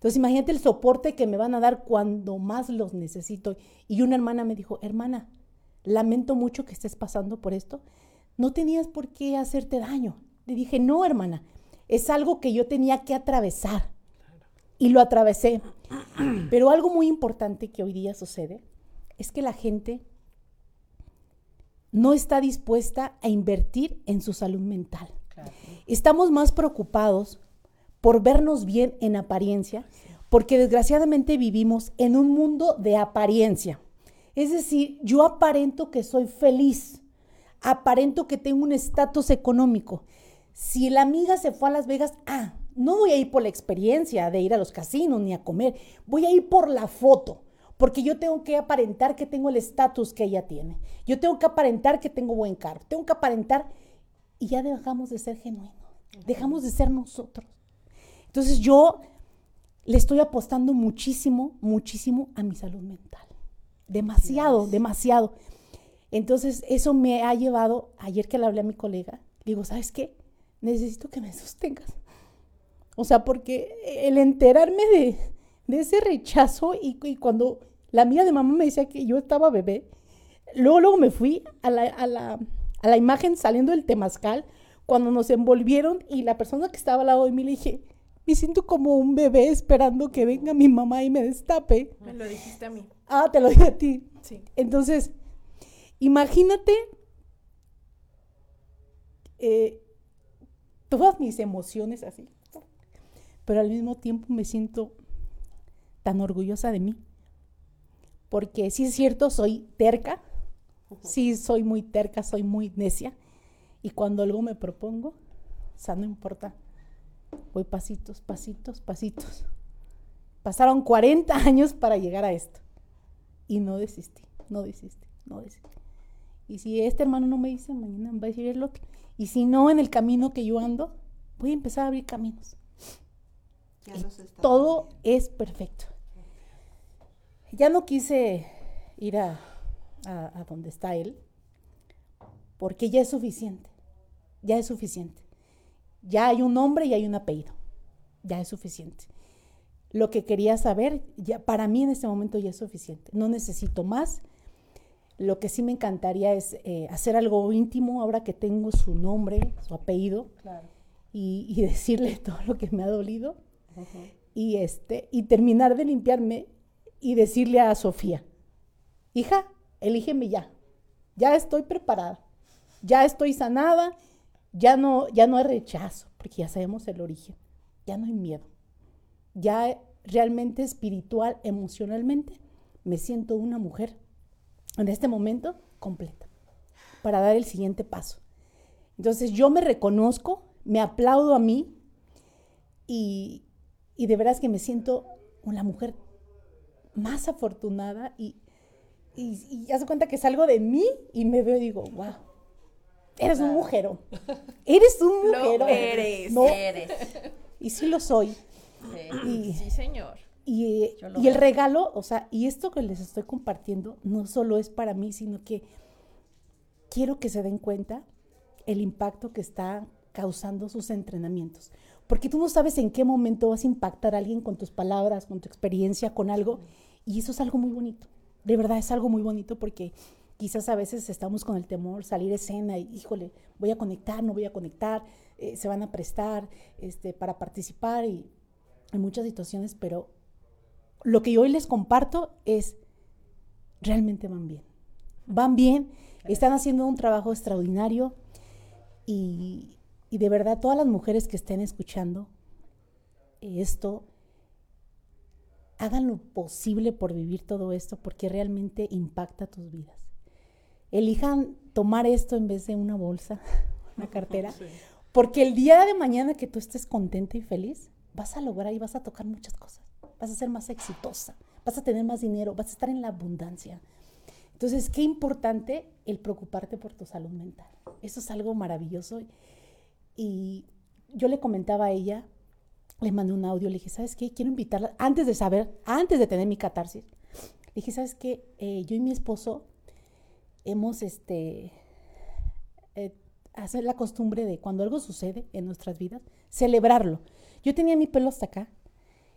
Entonces imagínate el soporte que me van a dar cuando más los necesito. Y una hermana me dijo, hermana, lamento mucho que estés pasando por esto. No tenías por qué hacerte daño. Le dije, no, hermana, es algo que yo tenía que atravesar. Y lo atravesé. Pero algo muy importante que hoy día sucede es que la gente no está dispuesta a invertir en su salud mental. Estamos más preocupados por vernos bien en apariencia, porque desgraciadamente vivimos en un mundo de apariencia. Es decir, yo aparento que soy feliz, aparento que tengo un estatus económico. Si la amiga se fue a Las Vegas, ah, no voy a ir por la experiencia de ir a los casinos ni a comer, voy a ir por la foto, porque yo tengo que aparentar que tengo el estatus que ella tiene. Yo tengo que aparentar que tengo buen carro, tengo que aparentar y ya dejamos de ser genuinos, dejamos de ser nosotros. Entonces yo le estoy apostando muchísimo, muchísimo a mi salud mental. Demasiado, demasiado. Entonces eso me ha llevado, ayer que le hablé a mi colega, digo, ¿sabes qué? Necesito que me sostengas. O sea, porque el enterarme de, ese rechazo y, cuando la amiga de mamá me decía que yo estaba bebé, luego, luego me fui a la a la imagen saliendo del temazcal, cuando nos envolvieron y la persona que estaba al lado de mí le dije, me siento como un bebé esperando que venga mi mamá y me destape. Me lo dijiste a mí. Ah, te lo dije a ti. Sí. Entonces, imagínate eh, todas mis emociones así, pero al mismo tiempo me siento tan orgullosa de mí. Porque sí es cierto, soy terca, Sí, soy muy terca, soy muy necia. Y cuando algo me propongo, o sea, no importa. Voy pasitos, pasitos, pasitos. Pasaron 40 años para llegar a esto. Y no desistí, no desistí, no desistí. Y si este hermano no me dice, mañana va a decir el otro. Y si no, en el camino que yo ando, voy a empezar a abrir caminos. Ya Todo es perfecto. Ya no quise ir a, a- a donde está él, porque ya es suficiente. Ya es suficiente. Ya hay un nombre y hay un apellido. Ya es suficiente. Lo que quería saber, ya para mí en este momento ya es suficiente. No necesito más. Lo que sí me encantaría es eh, hacer algo íntimo ahora que tengo su nombre, su apellido, Claro. y, y [laughs] decirle todo lo que me ha dolido y este y terminar de limpiarme y decirle a Sofía, hija, elígeme ya, ya estoy preparada, ya estoy sanada, ya no, ya no hay rechazo, porque ya sabemos el origen, ya no hay miedo, ya realmente espiritual, emocionalmente, me siento una mujer en este momento completa para dar el siguiente paso. Entonces yo me reconozco, me aplaudo a mí y, y de veras que me siento una mujer más afortunada y, y, y haz de cuenta que salgo de mí y me veo y digo, wow, eres un mujerón, eres un Lo mujerón. eres. No, Eres. y sí lo soy. Sí. Y, Sí, señor. y, eh, lo y el regalo, o sea, y esto que les estoy compartiendo no solo es para mí, sino que quiero que se den cuenta el impacto que está causando sus entrenamientos. Porque tú no sabes en qué momento vas a impactar a alguien con tus palabras, con tu experiencia, con algo. Y eso es algo muy bonito. De verdad es algo muy bonito porque quizás a veces estamos con el temor, salir escena y, híjole, voy a conectar, no voy a conectar, eh, se van a prestar este, para participar y en muchas situaciones, pero lo que yo hoy les comparto es, realmente van bien. Van bien, están haciendo un trabajo extraordinario y, y de verdad todas las mujeres que estén escuchando esto, hagan lo posible por vivir todo esto porque realmente impacta tus vidas. Elijan tomar esto en vez de una bolsa, [laughs] una cartera, porque el día de mañana que tú estés contenta y feliz, vas a lograr y vas a tocar muchas cosas. Vas a ser más exitosa, vas a tener más dinero, vas a estar en la abundancia. Entonces, qué importante el preocuparte por tu salud mental. Eso es algo maravilloso. Y yo le comentaba a ella, le mandé un audio, le dije, ¿sabes qué? Quiero invitarla, antes de saber, antes de tener mi catarsis, le dije, ¿sabes qué? Eh, yo y mi esposo hemos, este, eh, hacer la costumbre de cuando algo sucede en nuestras vidas, celebrarlo. Yo tenía mi pelo hasta acá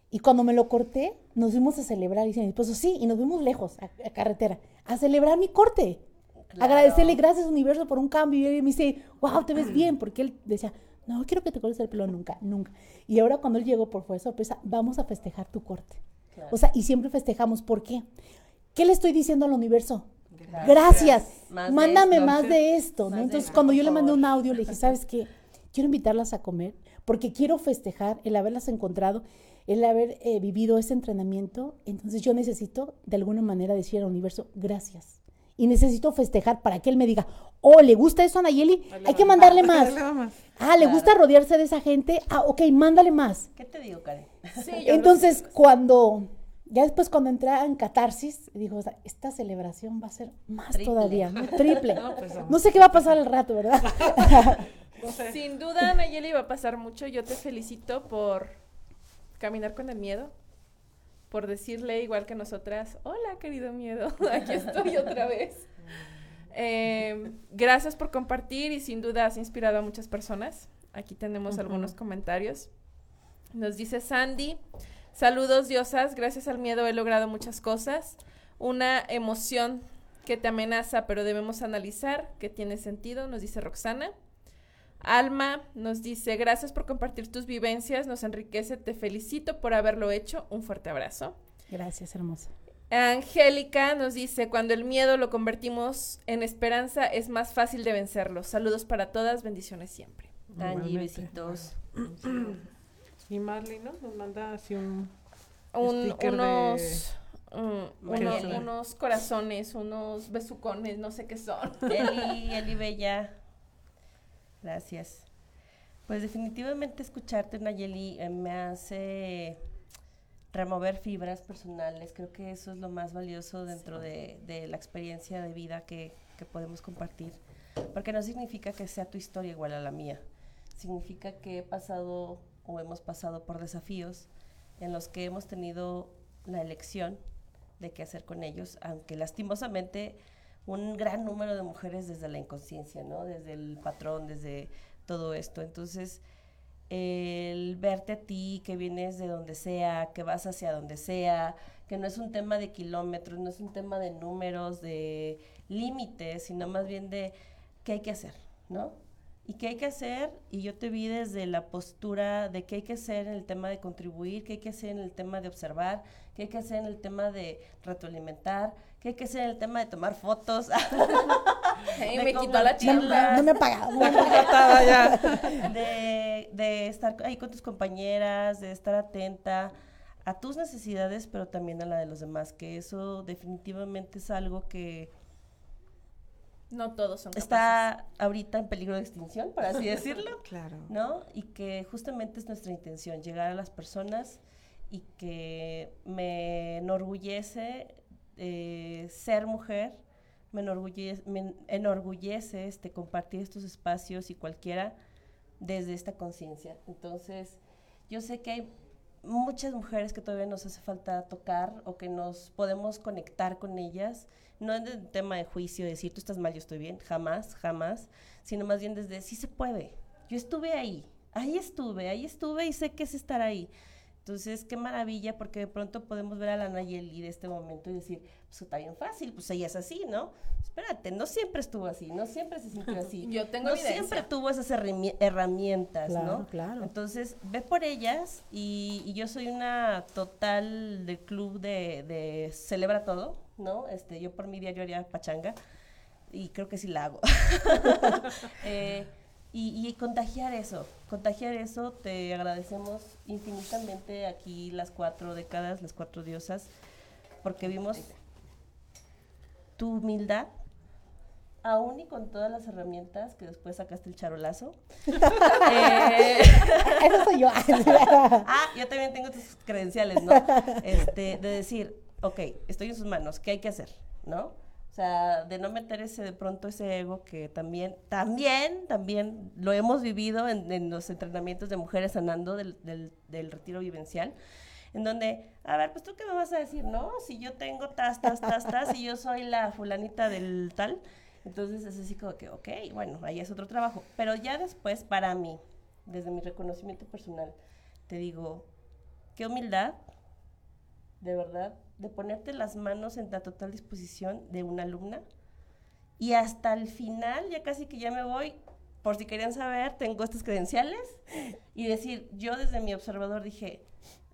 y cuando me lo corté, nos fuimos a celebrar. Y dice mi esposo, sí, y nos fuimos lejos, a, a carretera, a celebrar mi corte. Agradecerle, gracias universo por un cambio. Y él me dice, wow, te ves bien, porque él decía, no quiero que te cortes el pelo nunca, nunca. Y ahora cuando él llegó por fue sorpresa, vamos a festejar tu corte. O sea, y siempre festejamos, ¿por qué? ¿Qué le estoy diciendo al universo? Gracias. Más de Mándame esto. más de esto, ¿no? Más de Entonces, cuando yo le mandé un audio, le dije, ¿sabes qué? Quiero invitarlas a comer porque quiero festejar el haberlas encontrado, el haber eh, vivido ese entrenamiento. Entonces, yo necesito de alguna manera decir al universo, gracias. Y necesito festejar para que él me diga, oh, ¿le gusta eso a Nayeli? Hay que mandarle más. [laughs] Ah, ¿le gusta rodearse de esa gente? Ah, ok, mándale más. ¿Qué te digo, Karen? Sí, [laughs] Entonces, sé. cuando, ya después cuando entré en catarsis, dijo, o sea, esta celebración va a ser más Triple. todavía, ¿no? Triple. [laughs] No, pues. No sé qué va a pasar al rato, ¿verdad? [laughs] No sé. Sin duda, Nayeli, va a pasar mucho. Yo te felicito por caminar con el miedo, por decirle igual que nosotras, hola querido miedo, [laughs] aquí estoy otra vez. Eh, gracias por compartir y sin duda has inspirado a muchas personas. Aquí tenemos algunos comentarios. Nos dice Sandy, saludos diosas, gracias al miedo he logrado muchas cosas. Una emoción que te amenaza, pero debemos analizar que tiene sentido, nos dice Roxana. Alma nos dice, gracias por compartir tus vivencias, nos enriquece, te felicito por haberlo hecho, un fuerte abrazo. Gracias, hermosa. Angélica nos dice, cuando el miedo lo convertimos en esperanza, es más fácil de vencerlo. Saludos para todas, bendiciones siempre. Angie, besitos. Y Marley, ¿no? Nos manda así un... Un- Sticker de- unos, mm, uno- unos corazones, unos besucones, no sé qué son. [laughs] Eli, Eli Bella. Gracias. Pues definitivamente escucharte, Nayeli, eh, me hace remover fibras personales. Creo que eso es lo más valioso dentro de, de la experiencia de vida que, que que podemos compartir, porque no significa que sea tu historia igual a la mía, significa que he pasado o hemos pasado por desafíos en los que hemos tenido la elección de qué hacer con ellos, aunque lastimosamente un gran número de mujeres desde la inconsciencia, ¿no? Desde el patrón, desde todo esto. Entonces, el verte a ti, que vienes de donde sea, que vas hacia donde sea, que no es un tema de kilómetros, no es un tema de números, de límites, sino más bien de qué hay que hacer, ¿no? Y qué hay que hacer, y yo te vi desde la postura de qué hay que hacer en el tema de contribuir, qué hay que hacer en el tema de observar, qué hay que hacer en el tema de retroalimentar, qué hay que hacer en el tema de tomar fotos. [laughs] me quitó la charla. No, me ha pagado. [laughs] de, de estar ahí con tus compañeras, de estar atenta a tus necesidades, pero también a la de los demás, que eso definitivamente es algo que no todos son capaces. Está ahorita en peligro de extinción, por así [laughs] decirlo. claro. ¿No? Y que justamente es nuestra intención, llegar a las personas y que me enorgullece eh, ser mujer, me enorgullece, me enorgullece este, compartir estos espacios y cualquiera desde esta conciencia. Entonces, yo sé que hay muchas mujeres que todavía nos hace falta tocar o que nos podemos conectar con ellas no es el tema de juicio, decir tú estás mal, yo estoy bien, jamás, jamás, sino más bien desde sí se puede. Yo estuve ahí, ahí estuve, ahí estuve y sé que es estar ahí. Entonces, qué maravilla, porque de pronto podemos ver a la Nayeli de este momento y decir, pues está bien fácil, pues ella es así, ¿no? Espérate, no siempre estuvo así, no siempre se sintió así. [laughs] Yo tengo No siempre tuvo esas herramientas, ¿no? Claro. Entonces, ve por ellas y, yo soy una total del club de, de celebra todo, ¿no? Este, yo por mi diario haría pachanga y creo que sí la hago. [laughs] Eh, y, contagiar eso, contagiar eso, te agradecemos infinitamente aquí las cuatro décadas, las cuatro diosas, porque vimos tu humildad, aún y con todas las herramientas que después sacaste el charolazo. [laughs] eh, [laughs] Eso soy yo. [laughs] ah, yo también tengo tus credenciales, ¿no? Este, de decir, ok, estoy en sus manos, ¿qué hay que hacer? ¿No? O sea, de no meter ese de pronto ese ego que también, también, también lo hemos vivido en, los entrenamientos de mujeres sanando del, del, retiro vivencial, en donde, a ver, pues tú qué me vas a decir, ¿no? Si yo tengo tas, tas, tas, tas, y yo soy la fulanita del tal, entonces es así como que, ok, bueno, ahí es otro trabajo. Pero ya después, para mí, desde mi reconocimiento personal, te digo, qué humildad, de verdad, de ponerte las manos en la total disposición de una alumna. Y hasta el final, ya casi que ya me voy, por si querían saber, tengo estas credenciales. Y decir, yo desde mi observador dije,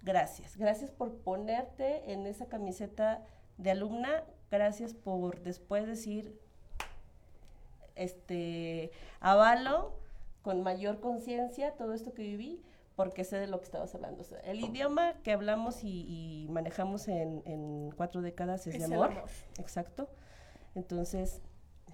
gracias, gracias por ponerte en esa camiseta de alumna, gracias por después decir, este, avalo con mayor conciencia todo esto que viví, porque sé de lo que estabas hablando. el idioma que hablamos y, manejamos en, cuatro décadas es, de amor. Exacto. Entonces,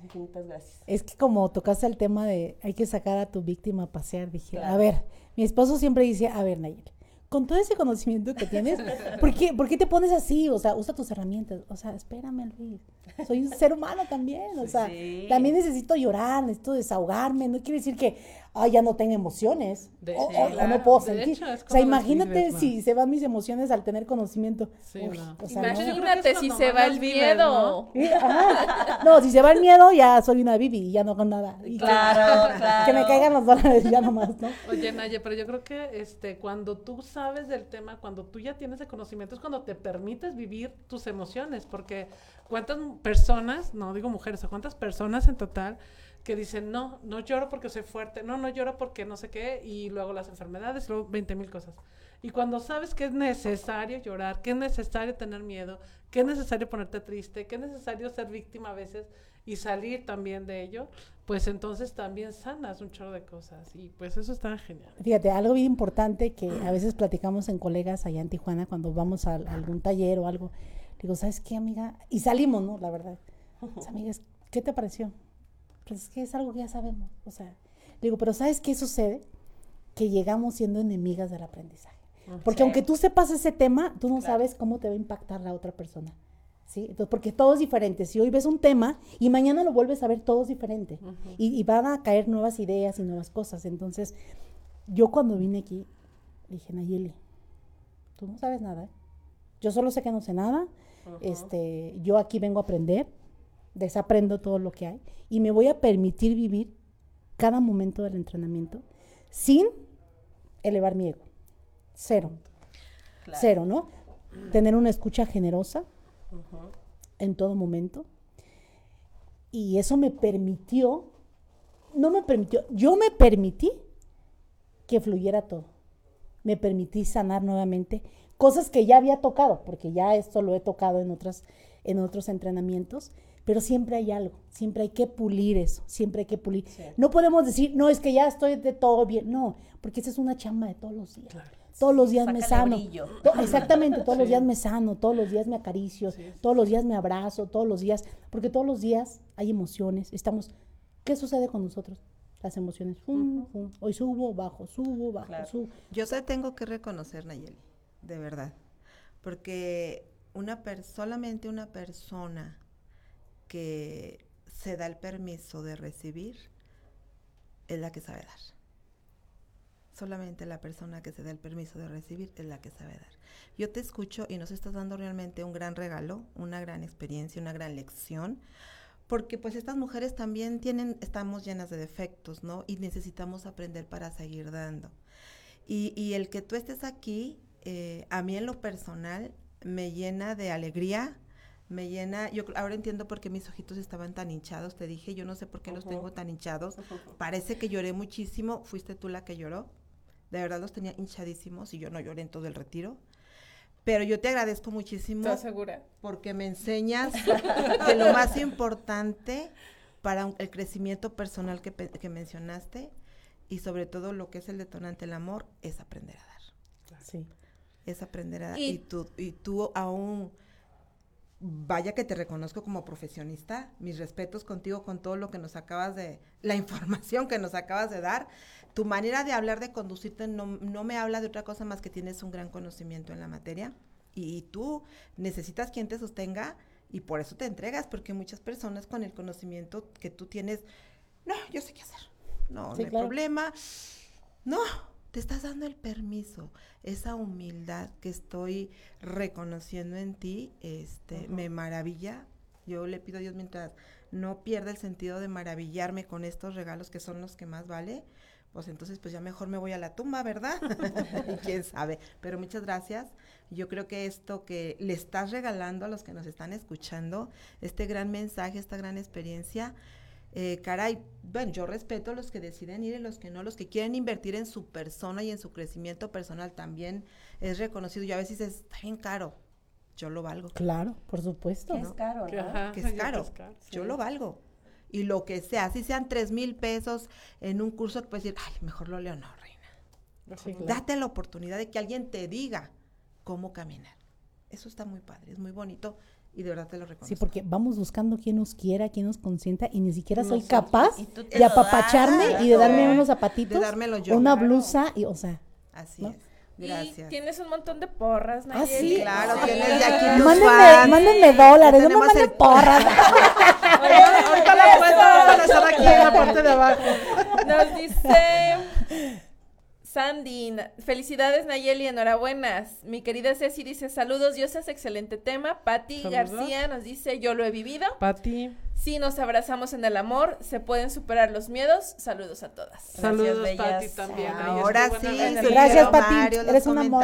infinitas gracias. Es que como tocaste el tema de hay que sacar a tu víctima a pasear, dije, a ver, mi esposo siempre dice, a ver, Nayel, con todo ese conocimiento que tienes, [laughs] ¿por qué, ¿por qué te pones así? O sea, usa tus herramientas. O sea, espérame, Luis. Soy un ser humano también. O sea, también necesito llorar, necesito desahogarme. No quiere decir que, ay, ya no tengo emociones. o, no puedo sentir. o sea, imagínate si se van mis emociones al tener conocimiento. imagínate si se va el miedo. ¿no? si se va el miedo, ya soy una bibi y ya no hago nada. claro, que, claro. [laughs] Que me caigan los dólares ya nomás, ¿no? Oye, Naya, pero yo creo que este, cuando tú sabes del tema, cuando tú ya tienes el conocimiento, es cuando te permites vivir tus emociones, porque cuántas personas, no digo mujeres, o cuántas personas en total que dicen, no, no lloro porque soy fuerte, no, no lloro porque no sé qué, y luego las enfermedades, luego 20 mil cosas. Y cuando sabes que es necesario llorar, que es necesario tener miedo, que es necesario ponerte triste, que es necesario ser víctima a veces y salir también de ello, pues entonces también sanas un chorro de cosas y pues eso está genial. Fíjate, algo bien importante que a veces platicamos en colegas allá en Tijuana cuando vamos a, algún taller o algo, digo, ¿sabes qué, amiga? Y salimos, ¿no? La verdad. [laughs] amigas, ¿qué te pareció? Pues es que es algo que ya sabemos. O sea, digo, pero ¿sabes qué sucede? Que llegamos siendo enemigas del aprendizaje. Porque aunque tú sepas ese tema, tú no sabes cómo te va a impactar la otra persona. ¿sí? Entonces, porque todo es diferente. Si hoy ves un tema y mañana lo vuelves a ver, todo es diferente. y, y van a caer nuevas ideas y nuevas cosas. Entonces, yo cuando vine aquí, dije, Nayeli, tú no sabes nada. ¿eh? Yo solo sé que no sé nada. este, yo aquí vengo a aprender, desaprendo todo lo que hay y me voy a permitir vivir cada momento del entrenamiento sin elevar mi ego. Cero. Claro. Cero, ¿no? Tener una escucha generosa en todo momento. Y eso me permitió, no me permitió, yo me permití que fluyera todo. Me permití sanar nuevamente cosas que ya había tocado, porque ya esto lo he tocado en otras en otros entrenamientos, pero siempre hay algo, siempre hay que pulir eso, siempre hay que pulir. No podemos decir, no, es que ya estoy de todo bien, no, porque esa es una chamba de todos los días. Todos los días me sano. To- Exactamente, todos los días me sano, todos los días me acaricio, todos los días me abrazo, todos los días, porque todos los días hay emociones, estamos, ¿qué sucede con nosotros? Las emociones, fum, fum. hoy subo, bajo, subo, bajo, Claro. subo. Yo te tengo que reconocer, Nayeli, de verdad, porque una per- solamente una persona que se da el permiso de recibir es la que sabe dar. Solamente la persona que se da el permiso de recibir es la que sabe dar. Yo te escucho y nos estás dando realmente un gran regalo, una gran experiencia, una gran lección, porque pues estas mujeres también tienen, estamos llenas de defectos, ¿no? Y necesitamos aprender para seguir dando. Y, y el que tú estés aquí, eh, a mí en lo personal, me llena de alegría, me llena, yo ahora entiendo por qué mis ojitos estaban tan hinchados, te dije, yo no sé por qué los tengo tan hinchados, parece que lloré muchísimo, fuiste tú la que lloró, de verdad los tenía hinchadísimos y yo no lloré en todo el retiro, pero yo te agradezco muchísimo ¿Estás segura? porque me enseñas que lo más importante para un- el crecimiento personal que, mencionaste y sobre todo lo que es el detonante el amor es aprender a dar. Sí. es aprender a dar Y- y, tú y tú aún vaya que te reconozco como profesionista mis respetos contigo con todo lo que nos acabas de la información que nos acabas de dar. Tu manera de hablar de conducirte no, no me habla de otra cosa más que tienes un gran conocimiento en la materia y, tú necesitas quien te sostenga y por eso te entregas porque muchas personas con el conocimiento que tú tienes no yo sé qué hacer no Sí, no hay problema no, te estás dando el permiso, esa humildad que estoy reconociendo en ti, este, me maravilla. Yo le pido a Dios mientras no pierda el sentido de maravillarme con estos regalos que son los que más vale, pues entonces pues ya mejor me voy a la tumba, ¿verdad? [laughs] y quién sabe. Pero muchas gracias. Yo creo que esto que le estás regalando a los que nos están escuchando, este gran mensaje, esta gran experiencia, eh, caray, bueno, yo respeto a los que deciden ir y los que no, los que quieren invertir en su persona y en su crecimiento personal también es reconocido. Yo a veces dices, está bien caro, yo lo valgo. Claro, por supuesto. Que es [laughs] caro, Que ¿no? ajá, Que yo es caro, es caro, yo sí. lo valgo. Y lo que sea, si sean tres mil pesos en un curso, que puedes decir, ay, mejor lo leo, no, reina. Date la oportunidad de que alguien te diga cómo caminar. Eso está muy padre, es muy bonito y de verdad te lo reconozco. Sí, porque vamos buscando quien nos quiera, quien nos consienta y ni siquiera soy Nosotros. capaz Y tú de apapacharme das, y de darme unos zapatitos, De yo. una Claro. blusa y, o sea, Así ¿no? es. Y Gracias. tienes un montón de porras, Ah, Nayeli. sí. Claro, Sí. tienes de aquí tus mándenme, fans. mándenme dólares, no me manden el- porras. [laughs] Ahorita la a estar aquí en la [laughs] parte de abajo. [laughs] Nos dice Sandy, na- felicidades Nayeli, enhorabuenas. Mi querida Ceci dice, saludos, diosas, excelente tema. Patti. García nos dice, yo lo he vivido. Pati, Si nos abrazamos en el amor, se pueden superar los miedos. Saludos a todas. saludos bellas. Pati también. Ahora sí, el- Gracias, Pati, los eres un amor.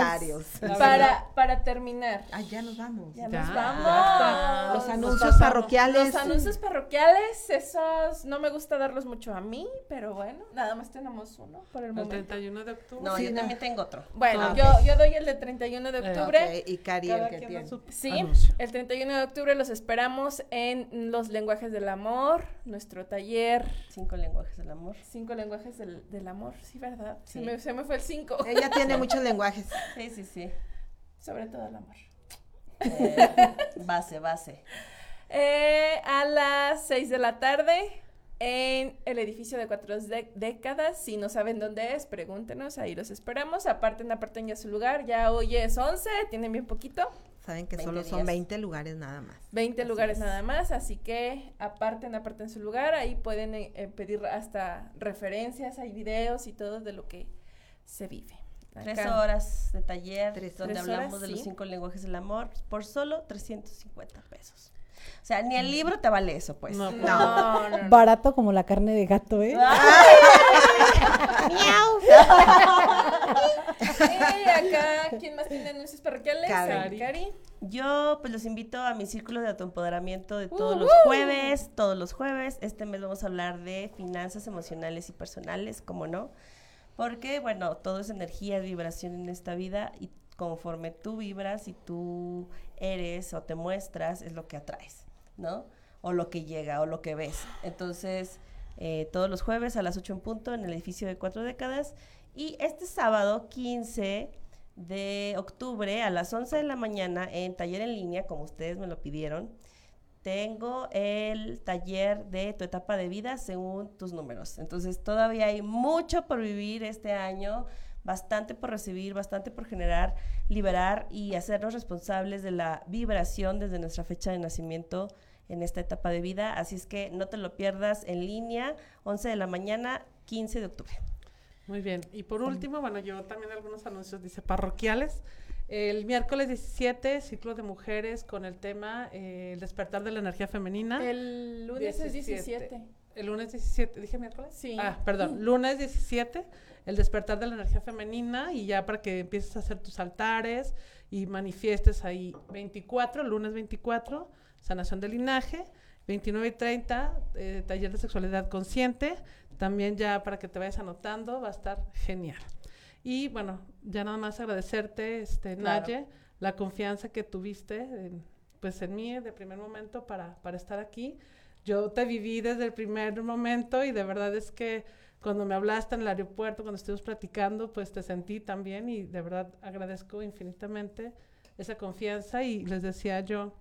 Para, para terminar, Ay, ya nos vamos. ya Ya, nos ya vamos. Los anuncios parroquiales. Los anuncios parroquiales, esos no me gusta darlos mucho a mí, pero bueno, nada más tenemos uno por el El momento. 31 de octubre. No, Sí, yo no. también tengo otro. Bueno, Ah, yo, yo doy el de 31 de Eh, octubre. Ok, y Cari el que tiene. Sí, anuncio. el 31 de octubre los esperamos en Los Lenguajes del Amor, nuestro taller. Cinco lenguajes del amor. Cinco lenguajes del, del amor, sí, ¿verdad? Se, me, se me fue el 5. Ella tiene [laughs] muchos lenguajes. Sí, sí, sí. Sobre todo el amor. Eh, base, base. Eh, a las 6 de la tarde en el edificio de cuatro dé- décadas. Si no saben dónde es, pregúntenos, ahí los esperamos. Aparten, aparten ya su lugar. Ya hoy es 11, tienen bien poquito. Saben que 20 solo son días. 20 lugares nada más. 20 Así lugares es. nada más, así que aparten, aparten su lugar, ahí pueden eh, eh, pedir hasta referencias, hay videos y todo de lo que se vive. Tres horas de taller Tres- donde tres hablamos horas, de los sí. cinco lenguajes del amor por solo 350 pesos. O sea, ni el libro te vale eso, pues. No, No, no, no. [laughs] Barato como la carne de gato, ¿eh? Ey, [laughs] acá, ¿quién más tiene anuncios parroquiales? Cari. Cari. Yo pues los invito a mi círculo de autoempoderamiento de todos los jueves, todos los jueves. Este mes vamos a hablar de finanzas emocionales y personales, como no, porque bueno, todo es energía, vibración en esta vida y conforme tú vibras y tú eres o te muestras es lo que atraes, ¿no? O lo que llega o lo que ves. Entonces, eh, todos los jueves a las 8 en punto en el edificio de cuatro décadas y este sábado 15 de octubre a las 11 de la mañana en taller en línea, como ustedes me lo pidieron, tengo el taller de tu etapa de vida según tus números. Entonces todavía hay mucho por vivir este año, bastante por recibir, bastante por generar, liberar y hacernos responsables de la vibración desde nuestra fecha de nacimiento en esta etapa de vida. Así es que no te lo pierdas en línea, 11 de la mañana, 15 de octubre. Muy bien. Y por último, bueno, yo también algunos anuncios, dice parroquiales. El miércoles 17, ciclo de mujeres con el tema eh, El despertar de la energía femenina. El lunes es 17. El lunes 17, ¿dije miércoles? Sí. Ah, perdón, lunes 17, el despertar de la energía femenina y ya para que empieces a hacer tus altares y manifiestes ahí 24, lunes 24, sanación del linaje, 29 y 30, eh, taller de sexualidad consciente, también ya para que te vayas anotando, va a estar genial. Y bueno, ya nada más agradecerte, este, Claro. Naye, la confianza que tuviste en, pues en mí de primer momento para, para estar aquí. Yo te viví desde el primer momento y de verdad es que cuando me hablaste en el aeropuerto, cuando estuvimos platicando, pues te sentí también y de verdad agradezco infinitamente esa confianza y les decía yo,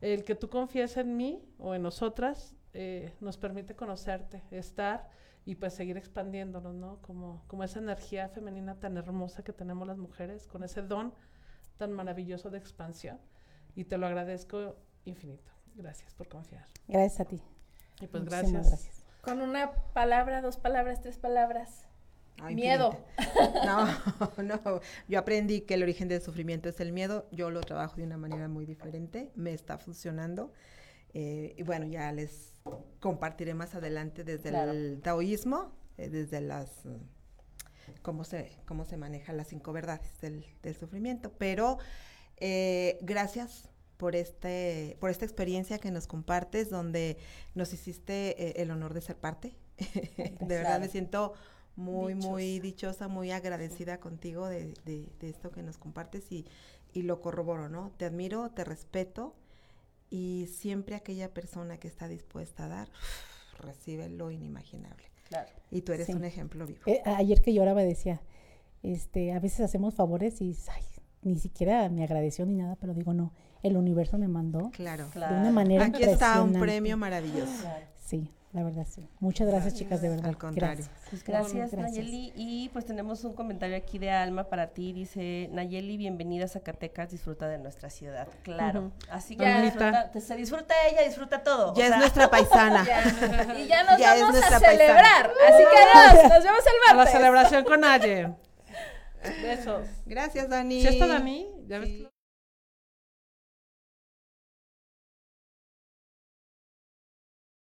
el que tú confíes en mí o en nosotras eh, nos permite conocerte, estar y pues seguir expandiéndonos, ¿no? Como, como esa energía femenina tan hermosa que tenemos las mujeres, con ese don tan maravilloso de expansión. Y te lo agradezco infinito. Gracias por confiar. Gracias a ti. Y pues Muchísimas gracias. gracias. Con una palabra, dos palabras, tres palabras. Ay, Miedo. [laughs] No, no. Yo aprendí que el origen del sufrimiento es el miedo. Yo lo trabajo de una manera muy diferente. Me está funcionando. Eh, y bueno, ya les compartiré más adelante desde Claro. el taoísmo, eh, desde las mm, cómo se cómo se manejan las cinco verdades del, del sufrimiento. Pero eh, gracias por este por esta experiencia que nos compartes, donde nos hiciste eh, el honor de ser parte. [laughs] de verdad me siento muy, muy dichosa, muy agradecida contigo de, de- de esto que nos compartes y, y lo corroboro, ¿no? Te admiro, te respeto y siempre aquella persona que está dispuesta a dar, [sighs] recibe lo inimaginable. Claro. Y tú eres Sí. un ejemplo vivo. Eh, ayer que lloraba decía, este, a veces hacemos favores y ay, ni siquiera me agradeció ni nada, pero digo, no, el universo me mandó Claro. de Claro. una manera Aquí está un premio maravilloso. Sí, la verdad sí. Muchas gracias, chicas, de verdad. Al contrario. Gracias. Pues gracias, Gracias. Nayeli. Y pues tenemos un comentario aquí de Alma para ti. Dice, Nayeli, bienvenida a Zacatecas, disfruta de nuestra ciudad. Claro. Así que Ya. disfruta, se disfruta ella, disfruta todo. Ya O es sea, nuestra [laughs] paisana. Ya. Y ya nos Ya vamos a paisana. celebrar. Así que adiós. [laughs] Nos vemos el A la martes. celebración con Aye. Besos. Gracias, Dani. ¿Sí está Dani? ¿Ya ves Sí. que-